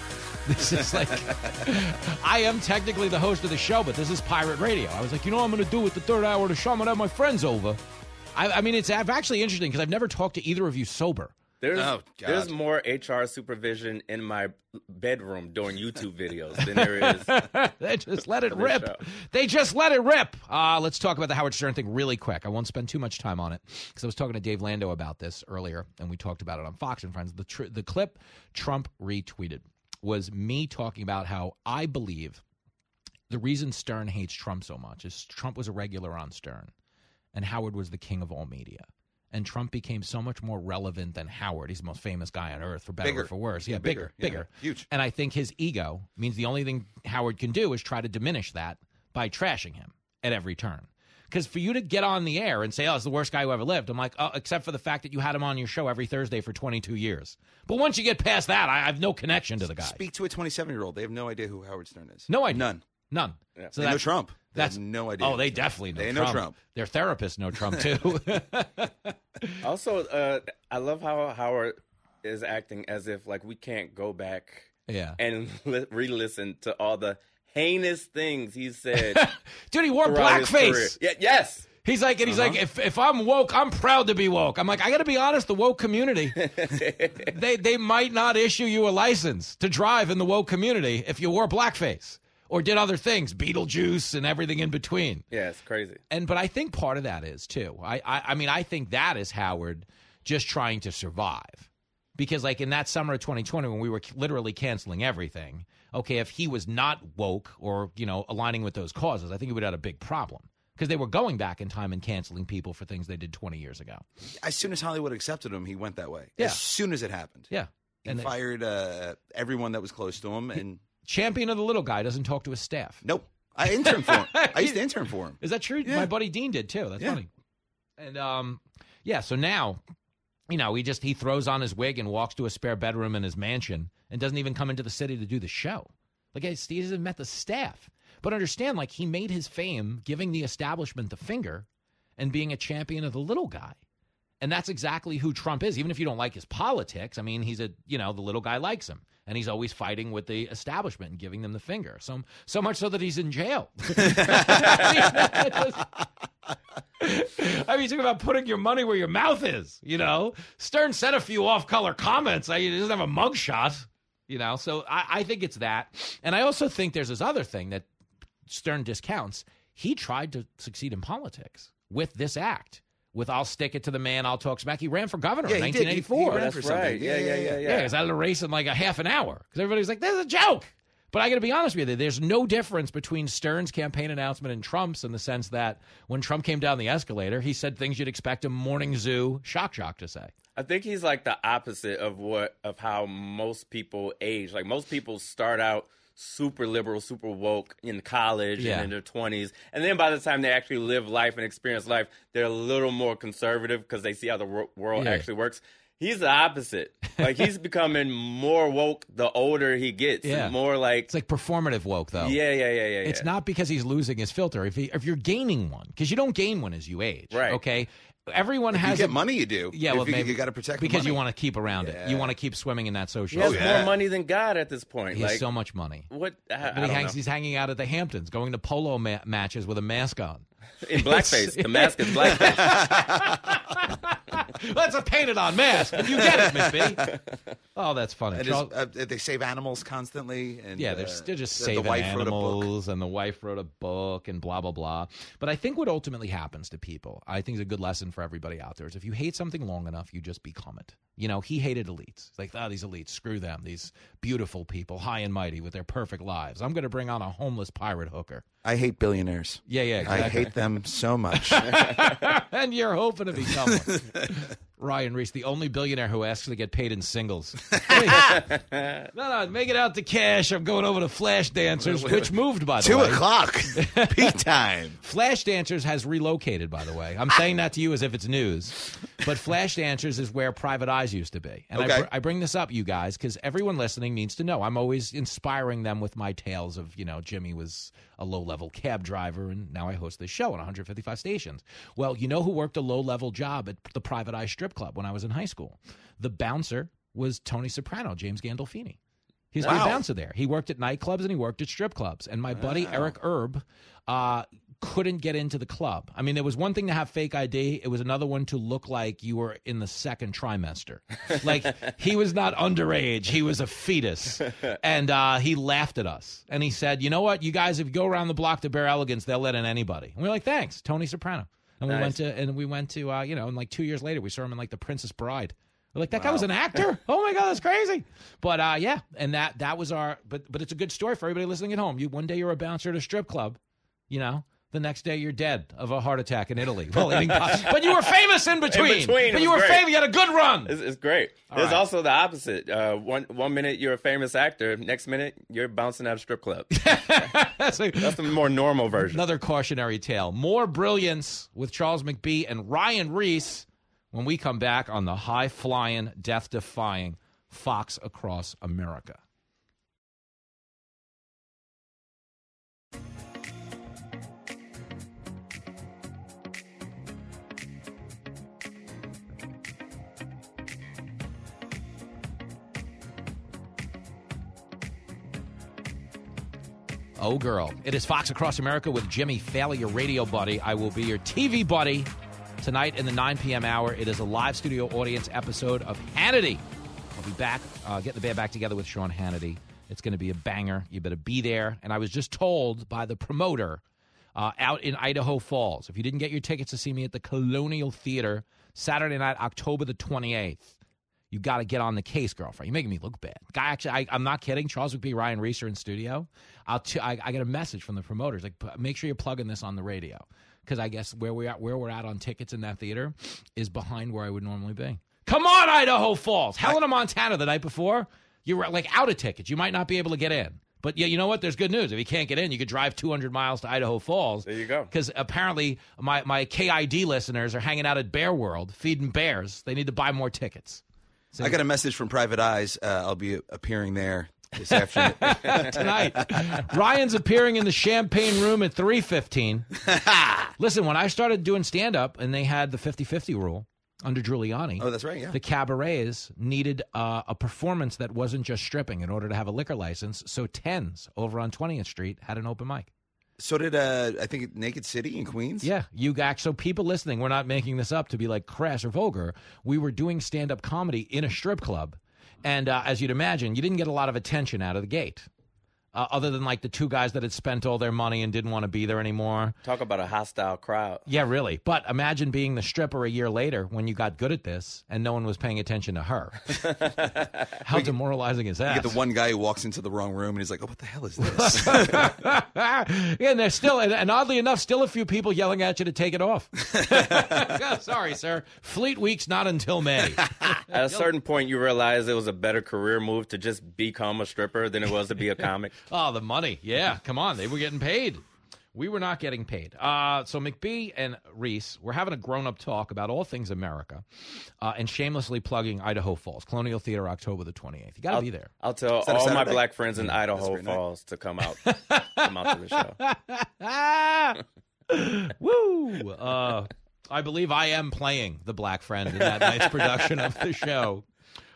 This is like, I am technically the host of the show, but this is pirate radio. I was like, you know what I'm going to do with the third hour of the show? I'm going to have my friends over. I, I mean, it's actually interesting because I've never talked to either of you sober. There's Oh, there's more HR supervision in my bedroom doing YouTube videos than there is. they just let it rip. show. They just let it rip. Uh, let's talk about the Howard Stern thing really quick. I won't spend too much time on it because I was talking to Dave Landau about this earlier, and we talked about it on Fox and Friends. The tr- the clip Trump retweeted was me talking about how I believe the reason Stern hates Trump so much is Trump was a regular on Stern, and Howard was the king of all media. And Trump became so much more relevant than Howard. He's the most famous guy on earth, for better Bigger. or for worse. Yeah, Yeah, bigger, bigger. bigger, Yeah, huge. And I think his ego means the only thing Howard can do is try to diminish that by trashing him at every turn. Because for you to get on the air and say, "Oh, it's the worst guy who ever lived," I'm like, "Oh, except for the fact that you had him on your show every Thursday for 22 years." But once you get past that, I I have no connection to the guy. Speak to a 27 year old. They have no idea who Howard Stern is. No idea. None. None. they know Trump. They That's have no idea. Oh, they definitely know They Trump. know Trump. Their therapists know Trump too. Also, uh, I love how Howard is acting as if like we can't go back yeah. and li- re-listen to all the heinous things he said. Dude, he wore blackface. Yeah, yes. He's like, and he's Uh-huh. like, if, if I'm woke, I'm proud to be woke. I'm like, I got to be honest, the woke community, they they might not issue you a license to drive in the woke community if you wore blackface or did other things, Beetlejuice and everything in between. Yeah, it's crazy. And but I think part of that is too. I I, I mean, I think that is Howard just trying to survive. Because like in that summer of 2020 when we were literally canceling everything, okay, if he was not woke or, you know, aligning with those causes, I think he would have had a big problem. Because they were going back in time and canceling people for things they did 20 years ago. As soon as Hollywood accepted him, he went that way. Yeah. As soon as it happened. Yeah. He And they- fired uh, everyone that was close to him. And Champion of the little guy doesn't talk to his staff. nope. I interned for him. I used to intern for him. Is that true? Yeah. My buddy Dean did too. That's Yeah. funny. And um, yeah. So now, you know, he just he throws on his wig and walks to a spare bedroom in his mansion and doesn't even come into the city to do the show. Like he hasn't met the staff. But understand, like he made his fame giving the establishment the finger and being a champion of the little guy. And that's exactly who Trump is. Even if you don't like his politics, I mean, he's a you know the little guy likes him, and he's always fighting with the establishment and giving them the finger. So so much so that he's in jail. I mean, you talk about putting your money where your mouth is. You know, Stern said a few off-color comments. I, he doesn't have a mugshot. You know, so I, I think it's that, and I also think there's this other thing that Stern discounts. He tried to succeed in politics with this act, with "I'll stick it to the man, I'll talk smack." He ran for governor Yeah, in he did. He- he 1984. That's right. Yeah, yeah, yeah, yeah. Yeah, was out of the race in like a half an hour because everybody's like, "This is a joke." But I got to be honest with you, there's no difference between Stern's campaign announcement and Trump's in the sense that when Trump came down the escalator, he said things you'd expect a morning zoo shock jock to say. I think he's like the opposite of what of how most people age. Like most people start out super liberal, super woke in college Yeah. and in their twenties, and then by the time they actually live life and experience life, they're a little more conservative because they see how the wor- world Yeah. actually works. He's the opposite. Like he's becoming more woke the older he gets. Yeah. more like It's like performative woke, though. yeah, yeah, yeah, yeah. It's yeah. not because he's losing his filter. If, he, if you're gaining one, because you don't gain one as you age. Right. Okay. Everyone If you has get a- money, you do. Yeah, If well, you- maybe you gotta protect the because you want to keep around it. You want to keep swimming in that He social. has yeah. more money than God at this point. He like has so much money. what? I, I But don't he hangs, know. he's hanging out at the Hamptons, going to polo ma- matches with a mask on. in blackface. the mask is blackface. That's a painted on mask. You get it, Miss B. Oh, that's funny. And Charles- is, uh, they save animals constantly. And, yeah, they're, uh, they're just the- saving the wife wrote a book. animals, and the wife wrote a book, and blah blah blah. But I think what ultimately happens to people, I think, is a good lesson for everybody out there. Is if you hate something long enough, you just become it. You know, he hated elites. It's like, oh, these elites, screw them. These beautiful people, high and mighty, with their perfect lives. I'm going to bring on a homeless pirate hooker. I hate billionaires. Yeah, yeah, I hate them so much. and you're hoping to become one. Ryan Reese, the only billionaire who asks to get paid in singles. No, no, make it out to cash. I'm going over to Flash Dancers, which moved, by the Two way. o'clock, peak time. Flash Dancers has relocated, by the way. I'm saying that to you as if it's news. But Flash Dancers is where Private Eyes used to be. And I, Okay. br- I bring this up, you guys, because everyone listening needs to know. I'm always inspiring them with my tales of, you know, Jimmy was a low level cab driver, and now I host this show on 155 stations. Well, you know who worked a low level job at the Private Eye Strip Club when I was in high school? The bouncer was Tony Soprano, James Gandolfini. He's the Wow. bouncer there. He worked at nightclubs and he worked at strip clubs. And my buddy Eric Erb uh, couldn't get into the club. I mean, there was one thing to have fake ID. It was another one to look like you were in the second trimester. Like he was not underage. He was a fetus. And uh, he laughed at us. And he said, you know what? You guys, if you go around the block to Bare Elegance, they'll let in anybody. And we are like, thanks, Tony Soprano. And we went to, and we went to, uh, you know, and like two years later, we saw him in like The Princess Bride. We're like that guy was an actor. Oh my god, that's crazy. But uh, yeah, and that that was our. But but it's a good story for everybody listening at home. You one day you're a bouncer at a strip club, you know. The next day you're dead of a heart attack in Italy. Well, eating pot- but you were famous in between. between, but you were great. famous. You had a good run. It's, it's great. All There's right. also the opposite. Uh, one one minute you're a famous actor, next minute you're bouncing out of strip club. That's, a- That's the more normal version. another cautionary tale. More brilliance with Charles McBee and Ryan Reese when we come back on the high flying, death defying Fox Across America. Oh, girl. It is Fox Across America with Jimmy Failla, your radio buddy. I will be your TV buddy tonight in the 9 p.m. hour. It is a live studio audience episode of Hannity. I'll be back, uh, getting the band back together with Sean Hannity. It's going to be a banger. You better be there. And I was just told by the promoter uh, out in Idaho Falls, if you didn't get your tickets to see me at the Colonial Theater Saturday night, October the 28th, you got to get on the case, girlfriend. You're making me look bad. Guy, actually, I, I'm not kidding. Charles McBee, Ryan Reese are in studio. I'll t- I, I get a message from the promoters like, "P- make sure you're plugging this on the radio because I guess where we are, where we're at on tickets in that theater is behind where I would normally be. Come on, Idaho Falls, Helena, Montana, the night before. You were like out of tickets. You might not be able to get in. But yeah, you know what? There's good news. If you can't get in, you could drive 200 miles to Idaho Falls. There you go. Because apparently my, my KID listeners are hanging out at Bear World feeding bears. They need to buy more tickets. So- I got a message from Private Eyes. Uh, I'll be appearing there this afternoon. tonight. Ryan's appearing in the champagne room at 315. Listen, when I started doing stand up and they had the 50-50 rule under Giuliani. Oh, that's right, yeah. The cabarets needed uh, a performance that wasn't just stripping in order to have a liquor license. So Tens over on 20th Street had an open mic. So did uh, I think Naked City in Queens? Yeah, you got so people listening, we're not making this up to be like crass or vulgar. We were doing stand up comedy in a strip club, and uh, as you'd imagine, you didn't get a lot of attention out of the gate. Uh, other than like the two guys that had spent all their money and didn't want to be there anymore. Talk about a hostile crowd. Yeah, really. But imagine being the stripper a year later when you got good at this and no one was paying attention to her. How demoralizing is You that? get the one guy who walks into the wrong room and he's like, "Oh, what the hell is this?" yeah, and there's still, and, and oddly enough, still a few people yelling at you to take it off. Sorry, sir. Fleet Week's not until May. At a certain point, you realize it was a better career move to just become a stripper than it was to be a comic. Oh, the money. Yeah, come on. They were getting paid. We were not getting paid. Uh, so McBee and Reese, we're having a grown-up talk about all things America, uh, and shamelessly plugging Idaho Falls Colonial Theater, October the twenty eighth. You got to I'll- be there. I'll tell Is that all my Saturday? black friends in Mm, Idaho great night. Falls to come out, come out to the show. Woo! Uh, I believe I am playing the Black Friend in that night's production of the show.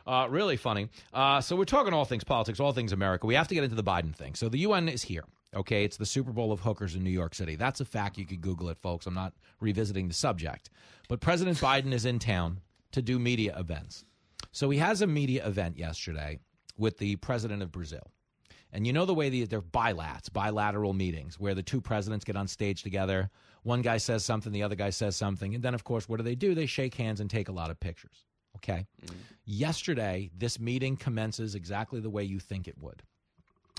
Uh, really funny. Uh, so we're talking all things politics, all things America. We have to get into the Biden thing. So the UN is here. Okay, it's the Super Bowl of hookers in New York City. That's a fact. You could Google it, folks. I'm not revisiting the subject. But President Biden is in town to do media events. So he has a media event yesterday with the president of Brazil. And you know the way the, they're bilats, bilateral meetings, where the two presidents get on stage together. One guy says something, the other guy says something. And then, of course, what do they do? They shake hands and take a lot of pictures. Okay. Mm-hmm. Yesterday, this meeting commences exactly the way you think it would.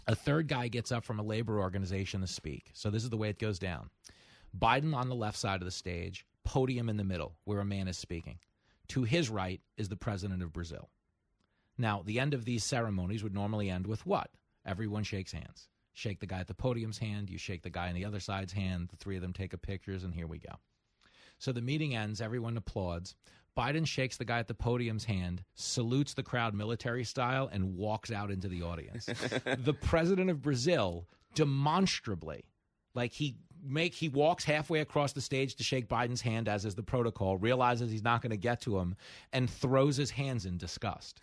A third guy gets up from a labor organization to speak. So this is the way it goes down Biden on the left side of the stage, podium in the middle, where a man is speaking. To his right is the president of Brazil. Now, the end of these ceremonies would normally end with what? Everyone shakes hands. Shake the guy at the podium's hand, you shake the guy on the other side's hand, the three of them take a pictures, and here we go. So the meeting ends, everyone applauds. Biden shakes the guy at the podium's hand, salutes the crowd military style, and walks out into the audience. the president of Brazil demonstrably, like he make he walks halfway across the stage to shake Biden's hand as is the protocol, realizes he's not going to get to him, and throws his hands in disgust.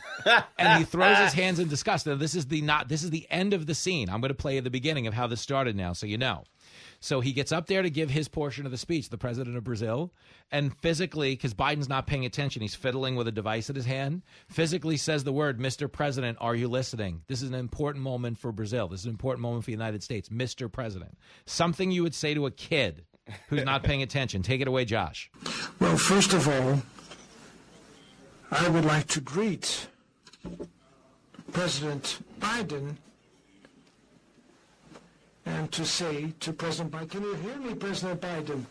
and he throws his hands in disgust. Now, this is the not this is the end of the scene. I'm going to play at the beginning of how this started now, so you know. So he gets up there to give his portion of the speech, the president of Brazil, and physically, because Biden's not paying attention, he's fiddling with a device in his hand, physically says the word, Mr. President, are you listening? This is an important moment for Brazil. This is an important moment for the United States. Mr. President. Something you would say to a kid who's not paying attention. Take it away, Josh. Well, first of all, I would like to greet President Biden and to say to President Biden, can you hear me, President Biden?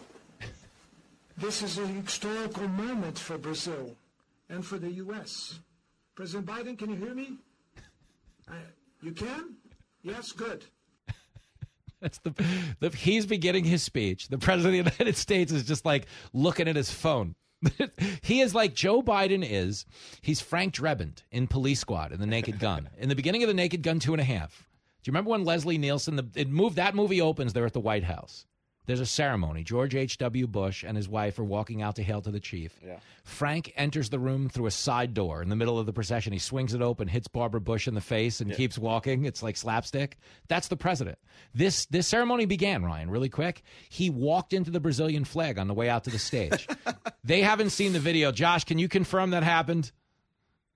This is a historical moment for Brazil and for the U.S. President Biden, can you hear me? I, you can? Yes, good. That's the, the he's beginning his speech. The president of the United States is just like looking at his phone. he is like Joe Biden is. He's Frank Drebin in Police Squad in The Naked Gun. In the beginning of The Naked Gun, two and a half. Do you remember when Leslie Nielsen? The it moved that movie opens. They're at the White House. There's a ceremony. George H. W. Bush and his wife are walking out to hail to the chief. Yeah. Frank enters the room through a side door in the middle of the procession. He swings it open, hits Barbara Bush in the face, and keeps walking. It's like slapstick. That's the president. This this ceremony began, Ryan, really quick. He walked into the Brazilian flag on the way out to the stage. they haven't seen the video. Josh, can you confirm that happened?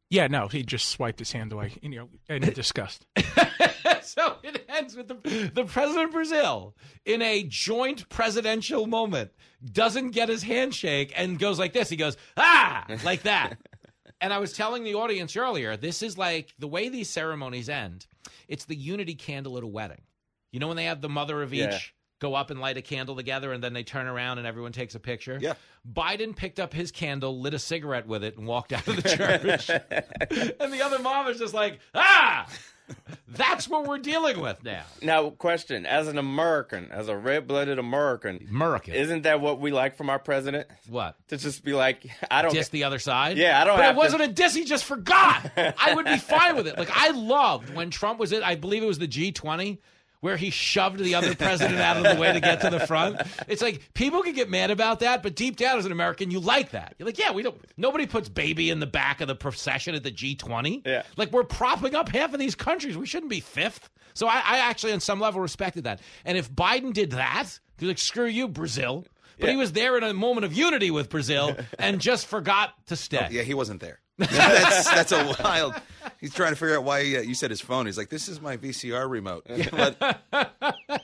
Yeah, no, he just swiped his hand away, you know, in disgust. so it ends with the, the president of Brazil in a joint presidential moment doesn't get his handshake and goes like this. He goes, ah, like that. and I was telling the audience earlier, this is like the way these ceremonies end. It's the unity candle at a wedding. You know when they have the mother of each Yeah. go up and light a candle together and then they turn around and everyone takes a picture? Yeah. Biden picked up his candle, lit a cigarette with it, and walked out of the church. and the other mom is just like, ah, that's what we're dealing with now. Now, question: As an American, as a red-blooded American, American, isn't that what we like from our president? What to just be like, I don't diss the other side. Yeah, I don't. But it wasn't to, a diss. He just forgot. I would be fine with it. Like I loved when Trump was in. I believe it was the G20 where he shoved the other president out of the way to get to the front. It's like people can get mad about that, but deep down as an American, you like that. You're like, yeah, we don't. Nobody puts baby in the back of the procession at the G20. Yeah. Like we're propping up half of these countries. We shouldn't be fifth. So I, I actually, on some level, respected that. And if Biden did that, he's like, screw you, Brazil. But he was there in a moment of unity with Brazil and just forgot to stay. Oh, yeah, he wasn't there. That's that's a wild. He's trying to figure out why uh, you said his phone. He's like, "This is my VCR remote." But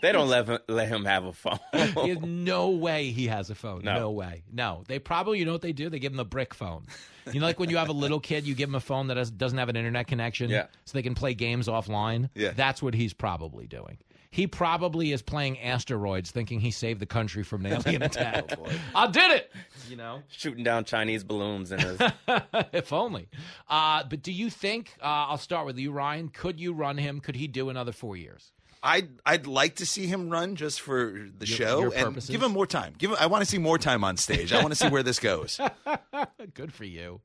They don't let him, let him have a phone. There's no way he has a phone. No. No. way. No. They probably, you know what they do? They give him the brick phone. You know, like when you have a little kid, you give him a phone that has, doesn't have an internet connection, Yeah. so they can play games offline. Yeah. That's what he's probably doing. He probably is playing asteroids, thinking he saved the country from an alien attack. I did it. You know. Shooting down Chinese balloons in his. if only. Uh, but do you think? Uh, I'll start with you, Ryan. Could you run him? Could he do another four years? I'd I'd like to see him run just for the Your- show your and purposes? give him more time. Give him, I want to see more time on stage. I want to see where this goes. Good for you.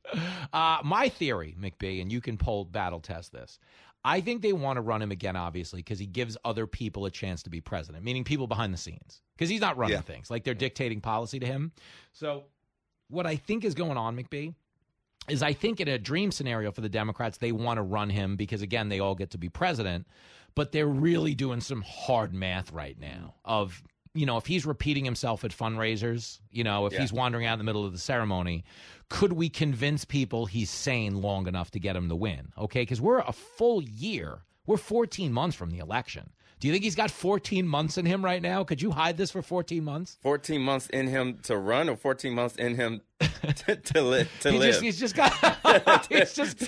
Uh, my theory, McBee, and you can poll battle test this. I think they want to run him again, obviously, because he gives other people a chance to be president, meaning people behind the scenes, because he's not running Yeah. things like they're dictating policy to him. So, what I think is going on, McBee, is I think in a dream scenario for the Democrats, they want to run him because again, they all get to be president, but they're really doing some hard math right now of you know, if he's repeating himself at fundraisers, you know, if Yeah. he's wandering out in the middle of the ceremony, could we convince people he's sane long enough to get him to win? Okay, because we're a full year, we're 14 months from the election. Do you think he's got 14 months in him right now? Could you hide this for 14 months? 14 months in him to run or 14 months in him to, to, li- to He live? just, he's just got he's just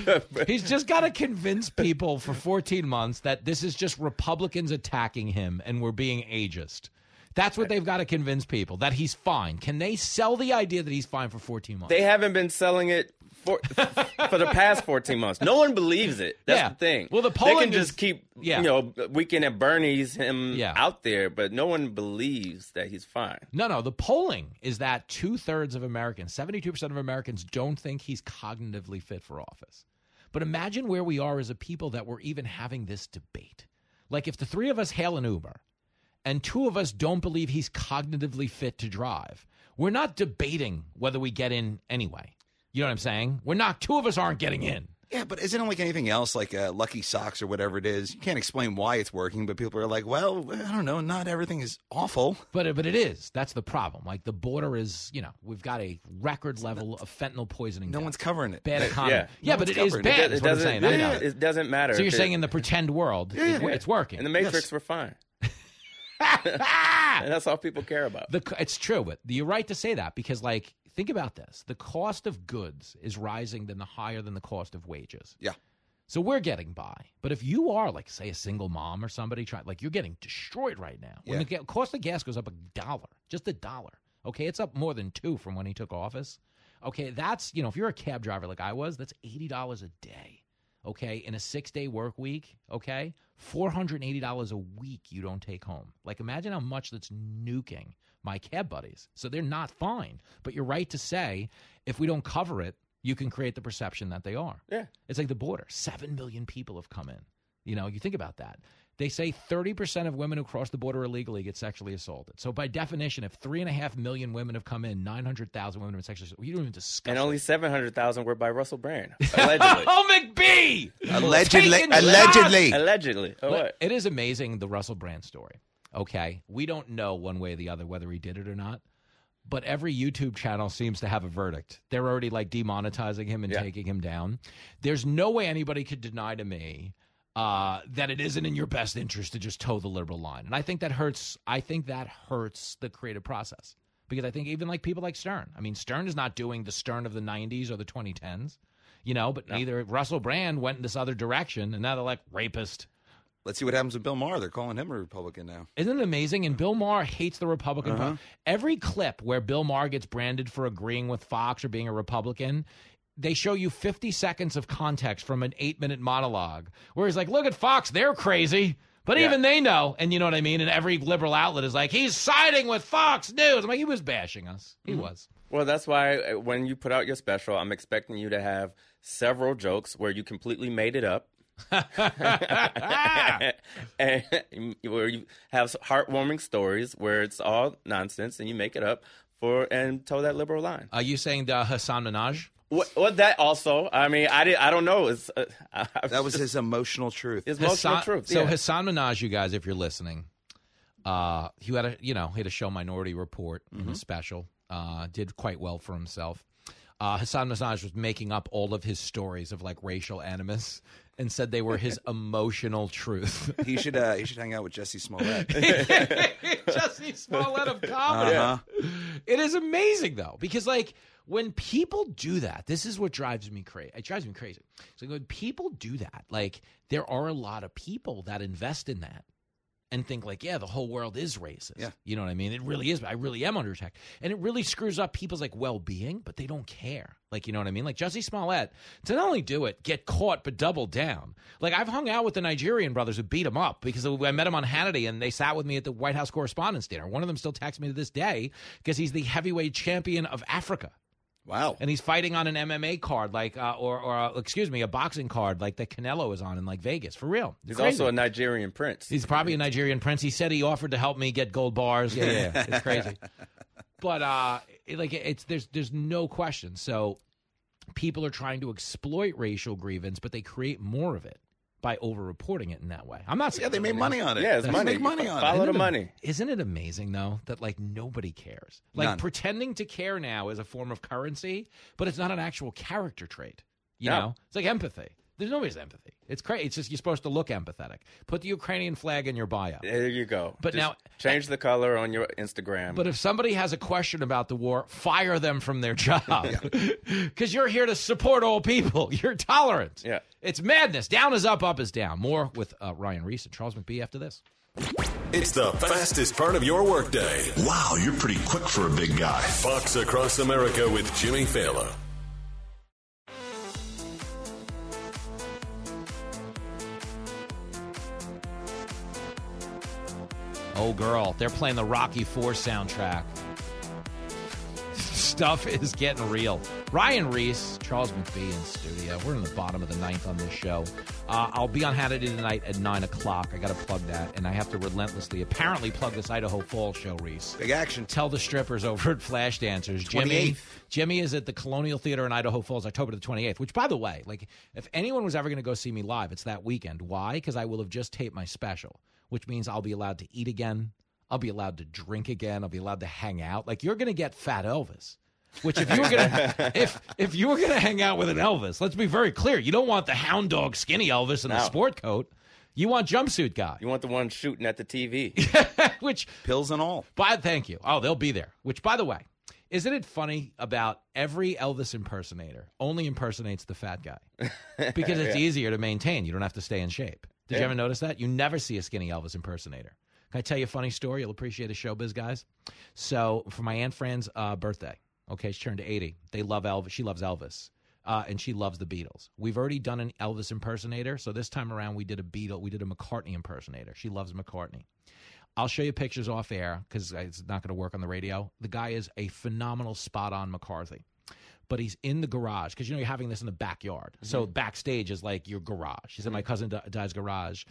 he's just got to convince people for 14 months that this is just Republicans attacking him and we're being ageist. That's what they've got to convince people that he's fine. Can they sell the idea that he's fine for 14 months? They haven't been selling it for for the past 14 months. No one believes it. That's Yeah. the thing. Well, the polling they can is- just keep Yeah. you know weekend at Bernie's him Yeah. out there, but no one believes that he's fine. No, no. The polling is that two thirds of Americans, 72% of Americans, don't think he's cognitively fit for office. But imagine where we are as a people that we're even having this debate. Like if the three of us hail an Uber and two of us don't believe he's cognitively fit to drive, we're not debating whether we get in anyway. You know what I'm saying? We're not, two of us aren't getting in. Yeah, but isn't it like anything else, like uh, Lucky Socks or whatever it is? You can't explain why it's working, but people are like, "Well, I don't know. Not everything is awful." But but it is. That's the problem. Like the border is, you know, we've got a record level of fentanyl poisoning. No deaths. one's covering it. Bad economy. Yeah. Yeah, No but it is covering it. bad. It is what I'm doesn't. saying. I know. It doesn't matter. So you're if it- saying in the pretend world, Yeah, it- yeah. it's working. in the Matrix Yes. we're fine. and that's all people care about. The, it's true, but you're right to say that because, like, think about this: the cost of goods is rising than the higher than the cost of wages. Yeah. So we're getting by, but if you are, like, say, a single mom or somebody trying, like, you're getting destroyed right now. When Yeah. the cost of gas goes up a dollar, just a dollar. Okay, it's up more than two from when he took office. Okay, that's you know, if you're a cab driver like I was, that's eighty dollars a day. Okay, in a six day work week, okay, four hundred and eighty dollars a week you don't take home. Like, imagine how much that's nuking my cab buddies. So they're not fine. But you're right to say if we don't cover it, you can create the perception that they are. Yeah. It's like the border. Seven million people have come in. You know, you think about that. They say 30% of women who cross the border illegally get sexually assaulted. So, by definition, if three and a half million women have come in, 900,000 women have been sexually assaulted. You don't even discuss And only 700,000 were by Russell Brand, allegedly. oh, McBee! Allegedly, Taking allegedly. shots! allegedly. Oh, what? It is amazing the Russell Brand story. Okay. We don't know one way or the other whether he did it or not. But every YouTube channel seems to have a verdict. They're already like demonetizing him and Yeah. taking him down. There's no way anybody could deny to me uh, that it isn't in your best interest to just toe the liberal line. And I think that hurts. I think that hurts the creative process because I think even like people like Stern. I mean, Stern is not doing the Stern of the '90s or the 2010s, you know. But neither Russell Brand went in this other direction, and now they're like rapist. Let's see what happens with Bill Maher. They're calling him a Republican now. Isn't it amazing? And Bill Maher hates the Republican Uh-huh. Party. Every clip where Bill Maher gets branded for agreeing with Fox or being a Republican, they show you 50 seconds of context from an eight minute monologue where he's like, look at Fox, they're crazy. But Yeah. even they know, and you know what I mean? And every liberal outlet is like, he's siding with Fox News. I'm like, he was bashing us. He was. Well, that's why uh, when you put out your special, I'm expecting you to have several jokes where you completely made it up. and where you have heartwarming stories where it's all nonsense and you make it up for and toe that liberal line. Are you saying the Hasan Minhaj? What, what that also? I mean, I did. I don't know. It's, uh, I, I That was just- his emotional truth. His emotional Hassan- truth. So yeah. Hasan Minhaj, you guys, if you're listening, uh, he had a you know he had a show Minority Report in Mm-hmm. a special. Uh, did quite well for himself. Uh, Hasan Minhaj was making up all of his stories of like racial animus, and said they were his emotional truth. He should uh, he should hang out with Jussie Smollett. Jussie Smollett of comedy. Uh-huh. It is amazing though, because like when people do that, this is what drives me crazy. It drives me crazy. So when people do that, like there are a lot of people that invest in that and think like, yeah, the whole world is racist. Yeah. You know what I mean? It really is. I really am under attack. And it really screws up people's like well-being, but they don't care. Like, you know what I mean? Like Jussie Smollett, to not only do it, get caught, but double down. Like I've hung out with the Nigerian brothers who beat him up because I met him on Hannity and they sat with me at the White House Correspondents' Dinner. One of them still texts me to this day because he's the heavyweight champion of Africa. Wow. And he's fighting on an MMA card, like, uh, or, or uh, excuse me, a boxing card, like that Canelo is on in like Vegas, for real. He's Crazy. also a Nigerian prince. He's probably a Nigerian prince. He said he offered to help me get gold bars. Yeah, yeah, yeah. it's crazy. But uh, it, like, it's there's there's no question. So people are trying to exploit racial grievance, but they create more of it by over-reporting it in that way. I'm not saying Yeah, they made money on it. Yeah, it's They money. make money on it. Follow the Isn't it- money. Isn't it amazing though that like nobody cares? Like None. pretending to care now is a form of currency, but it's not an actual character trait. You No. know, it's like empathy. There's nobody's empathy. It's crazy. It's just you're supposed to look empathetic. Put the Ukrainian flag in your bio. There you go. But Just now- change the color on your Instagram. But if somebody has a question about the war, fire them from their job. Because you're here to support all people. You're tolerant. Yeah. It's madness. Down is up, up is down. More with uh, Ryan Reese and Charles McBee after this. It's the fastest part of your workday. Wow, you're pretty quick for a big guy. Fox Across America with Jimmy Failla. Oh, girl, they're playing the Rocky Four soundtrack. Stuff is getting real. Ryan Reese, Charles McBee in studio. We're in the bottom of the ninth on this show. Uh, I'll be on Hannity tonight at nine o'clock. I got to plug that, and I have to relentlessly, apparently, plug this Idaho Falls show. Reese, Big action. tell the strippers over at Flash Dancers. Jimmy, Jimmy is at the Colonial Theater in Idaho Falls, October the 28th. Which, by the way, like if anyone was ever going to go see me live, it's that weekend. Why? Because I will have just taped my special, which means I'll be allowed to eat again. I'll be allowed to drink again. I'll be allowed to hang out. Like you're going to get Fat Elvis. Which if you were gonna if if you were gonna hang out with an Elvis, let's be very clear, you don't want the hound dog skinny Elvis in the sport coat. You want jumpsuit guy. you want the one shooting at the TV. Which Pills and all. But thank you. Oh, they'll be there. Which, by the way, isn't it funny about every Elvis impersonator only impersonates the fat guy because it's Yeah. easier to maintain. You don't have to stay in shape. Did you ever notice that? You never see a skinny Elvis impersonator. Can I tell you a funny story? You'll appreciate a showbiz, guys. So, for my aunt Fran's uh, birthday, okay, she turned eighty. They love Elvis. She loves Elvis. Uh, and she loves the Beatles. We've already done an Elvis impersonator, so this time around we did a Beatle, we did a McCartney impersonator. She loves McCartney. I'll show you pictures off air because it's not going to work on the radio. The guy is a phenomenal spot on McCartney. But he's in the garage because you know you're having this in the backyard. So backstage is like your garage. He's in my cousin Di- Di's garage.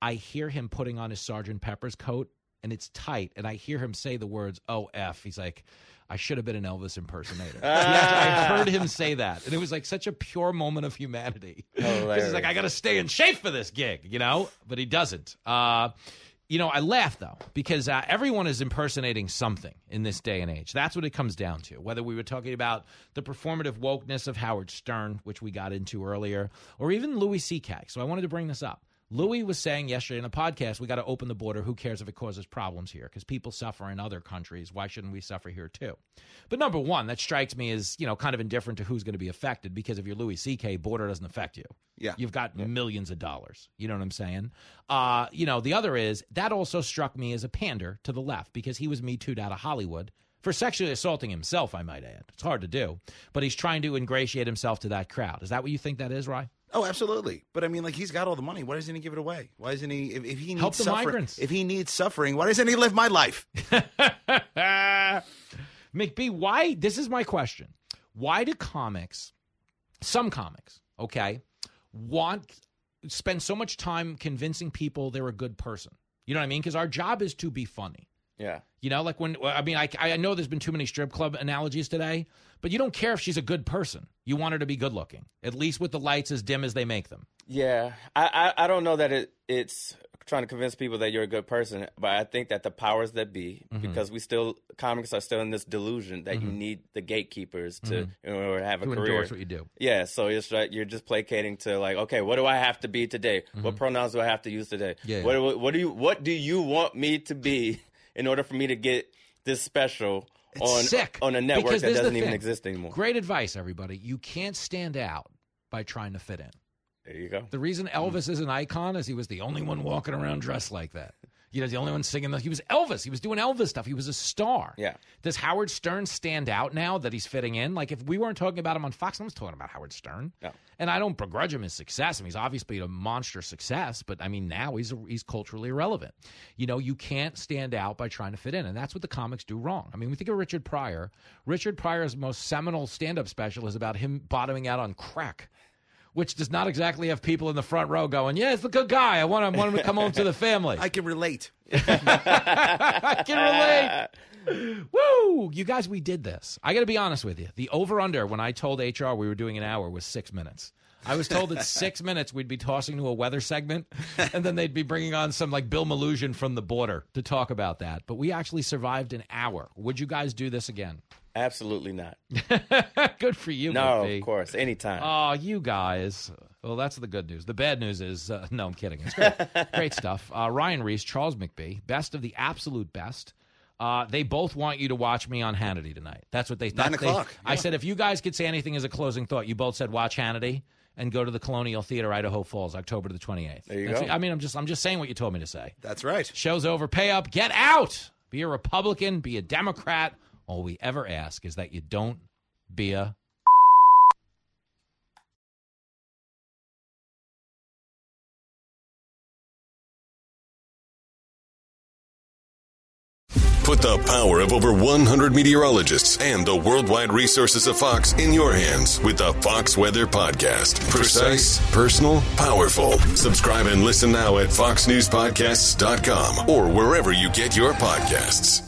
I hear him putting on his Sergeant Pepper's coat and it's tight. And I hear him say the words, oh, F. He's like, I should have been an Elvis impersonator. I heard him say that. And it was like such a pure moment of humanity. Because he's like, I got to stay in shape for this gig, you know? But he doesn't. Uh, you know, I laugh though because uh, everyone is impersonating something in this day and age. That's what it comes down to. Whether we were talking about the performative wokeness of Howard Stern, which we got into earlier, or even Louis C.K. So I wanted to bring this up. Louis was saying yesterday in a podcast, we got to open the border. Who cares if it causes problems here? Because people suffer in other countries. Why shouldn't we suffer here too? But number one, that strikes me as you know kind of indifferent to who's going to be affected. Because if you're Louis C.K., border doesn't affect you. Yeah. You've got millions of dollars. You know what I'm saying? Uh, you know, the other is that also struck me as a pander to the left because he was Me Too'd out of Hollywood for sexually assaulting himself, I might add. It's hard to do, but he's trying to ingratiate himself to that crowd. Is that what you think that is, Rye? Oh, absolutely. But I mean, like he's got all the money. Why doesn't he give it away? Why doesn't he? If, if he needs Help the suffering, migrants. if he needs suffering, why doesn't he live my life? McBee, why? This is my question. Why do comics, some comics, okay, want spend so much time convincing people they're a good person? You know what I mean? Because our job is to be funny. Yeah. You know, like when I mean, I I know there's been too many strip club analogies today, but you don't care if she's a good person. You want her to be good looking, at least with the lights as dim as they make them. Yeah, I, I I don't know that it it's trying to convince people that you're a good person, but I think that the powers that be, Mhm. because we still comics are still in this delusion that you Mhm. need the gatekeepers to Mhm. in order to have a To career. endorse what you do. Yeah, so it's like you're just placating to like, okay, what do I have to be today? What pronouns do I have to use today? Mm-hmm. Yeah, What, yeah. what, what do you what do you want me to be in order for me to get this special It's on sick on a network because that this is the doesn't even exist anymore? Great advice, everybody. You can't stand out by trying to fit in. There you go. The reason Elvis is an icon is he was the only one walking around dressed like that. You know, the only one singing. The, he was Elvis. He was doing Elvis stuff. He was a star. Yeah. Does Howard Stern stand out now that he's fitting in? Like, if we weren't talking about him on Fox, no one's talking about Howard Stern. Yeah. And I don't begrudge him his success. I mean, he's obviously a monster success, but I mean, now he's a, he's culturally irrelevant. You know, you can't stand out by trying to fit in, and that's what the comics do wrong. I mean, we think of Richard Pryor. Richard Pryor's most seminal stand-up special is about him bottoming out on crack. Which does not exactly have people in the front row going, "Yeah, it's a good guy. I want him, want him to come home to the family." I can relate. I can relate. Woo! You guys, we did this. I got to be honest with you. The over under when I told HR we were doing an hour was six minutes. I was told that six minutes we'd be tossing to a weather segment, and then they'd be bringing on some like Bill Melugin from the border to talk about that. But we actually survived an hour. Would you guys do this again? Absolutely not. Good for you. No, McBee. of course, anytime. Oh, you guys. Well, that's the good news. The bad news is uh, no, I'm kidding. It's great, great stuff. Uh, Ryan Reese, Charles McBee, best of the absolute best. Uh, they both want you to watch me on Hannity tonight. That's what they. Nine they- o'clock, I said if you guys could say anything as a closing thought, you both said watch Hannity and go to the Colonial Theater, Idaho Falls, October the 28th. There you That's- go. I mean, I'm just I'm just saying what you told me to say. That's right. Show's over. Pay up. Get out. Be a Republican. Be a Democrat. All we ever ask is that you don't be a. Put the power of over 100 meteorologists and the worldwide resources of Fox in your hands with the Fox Weather Podcast. Precise, personal, powerful. Subscribe and listen now at foxnewspodcasts.com or wherever you get your podcasts.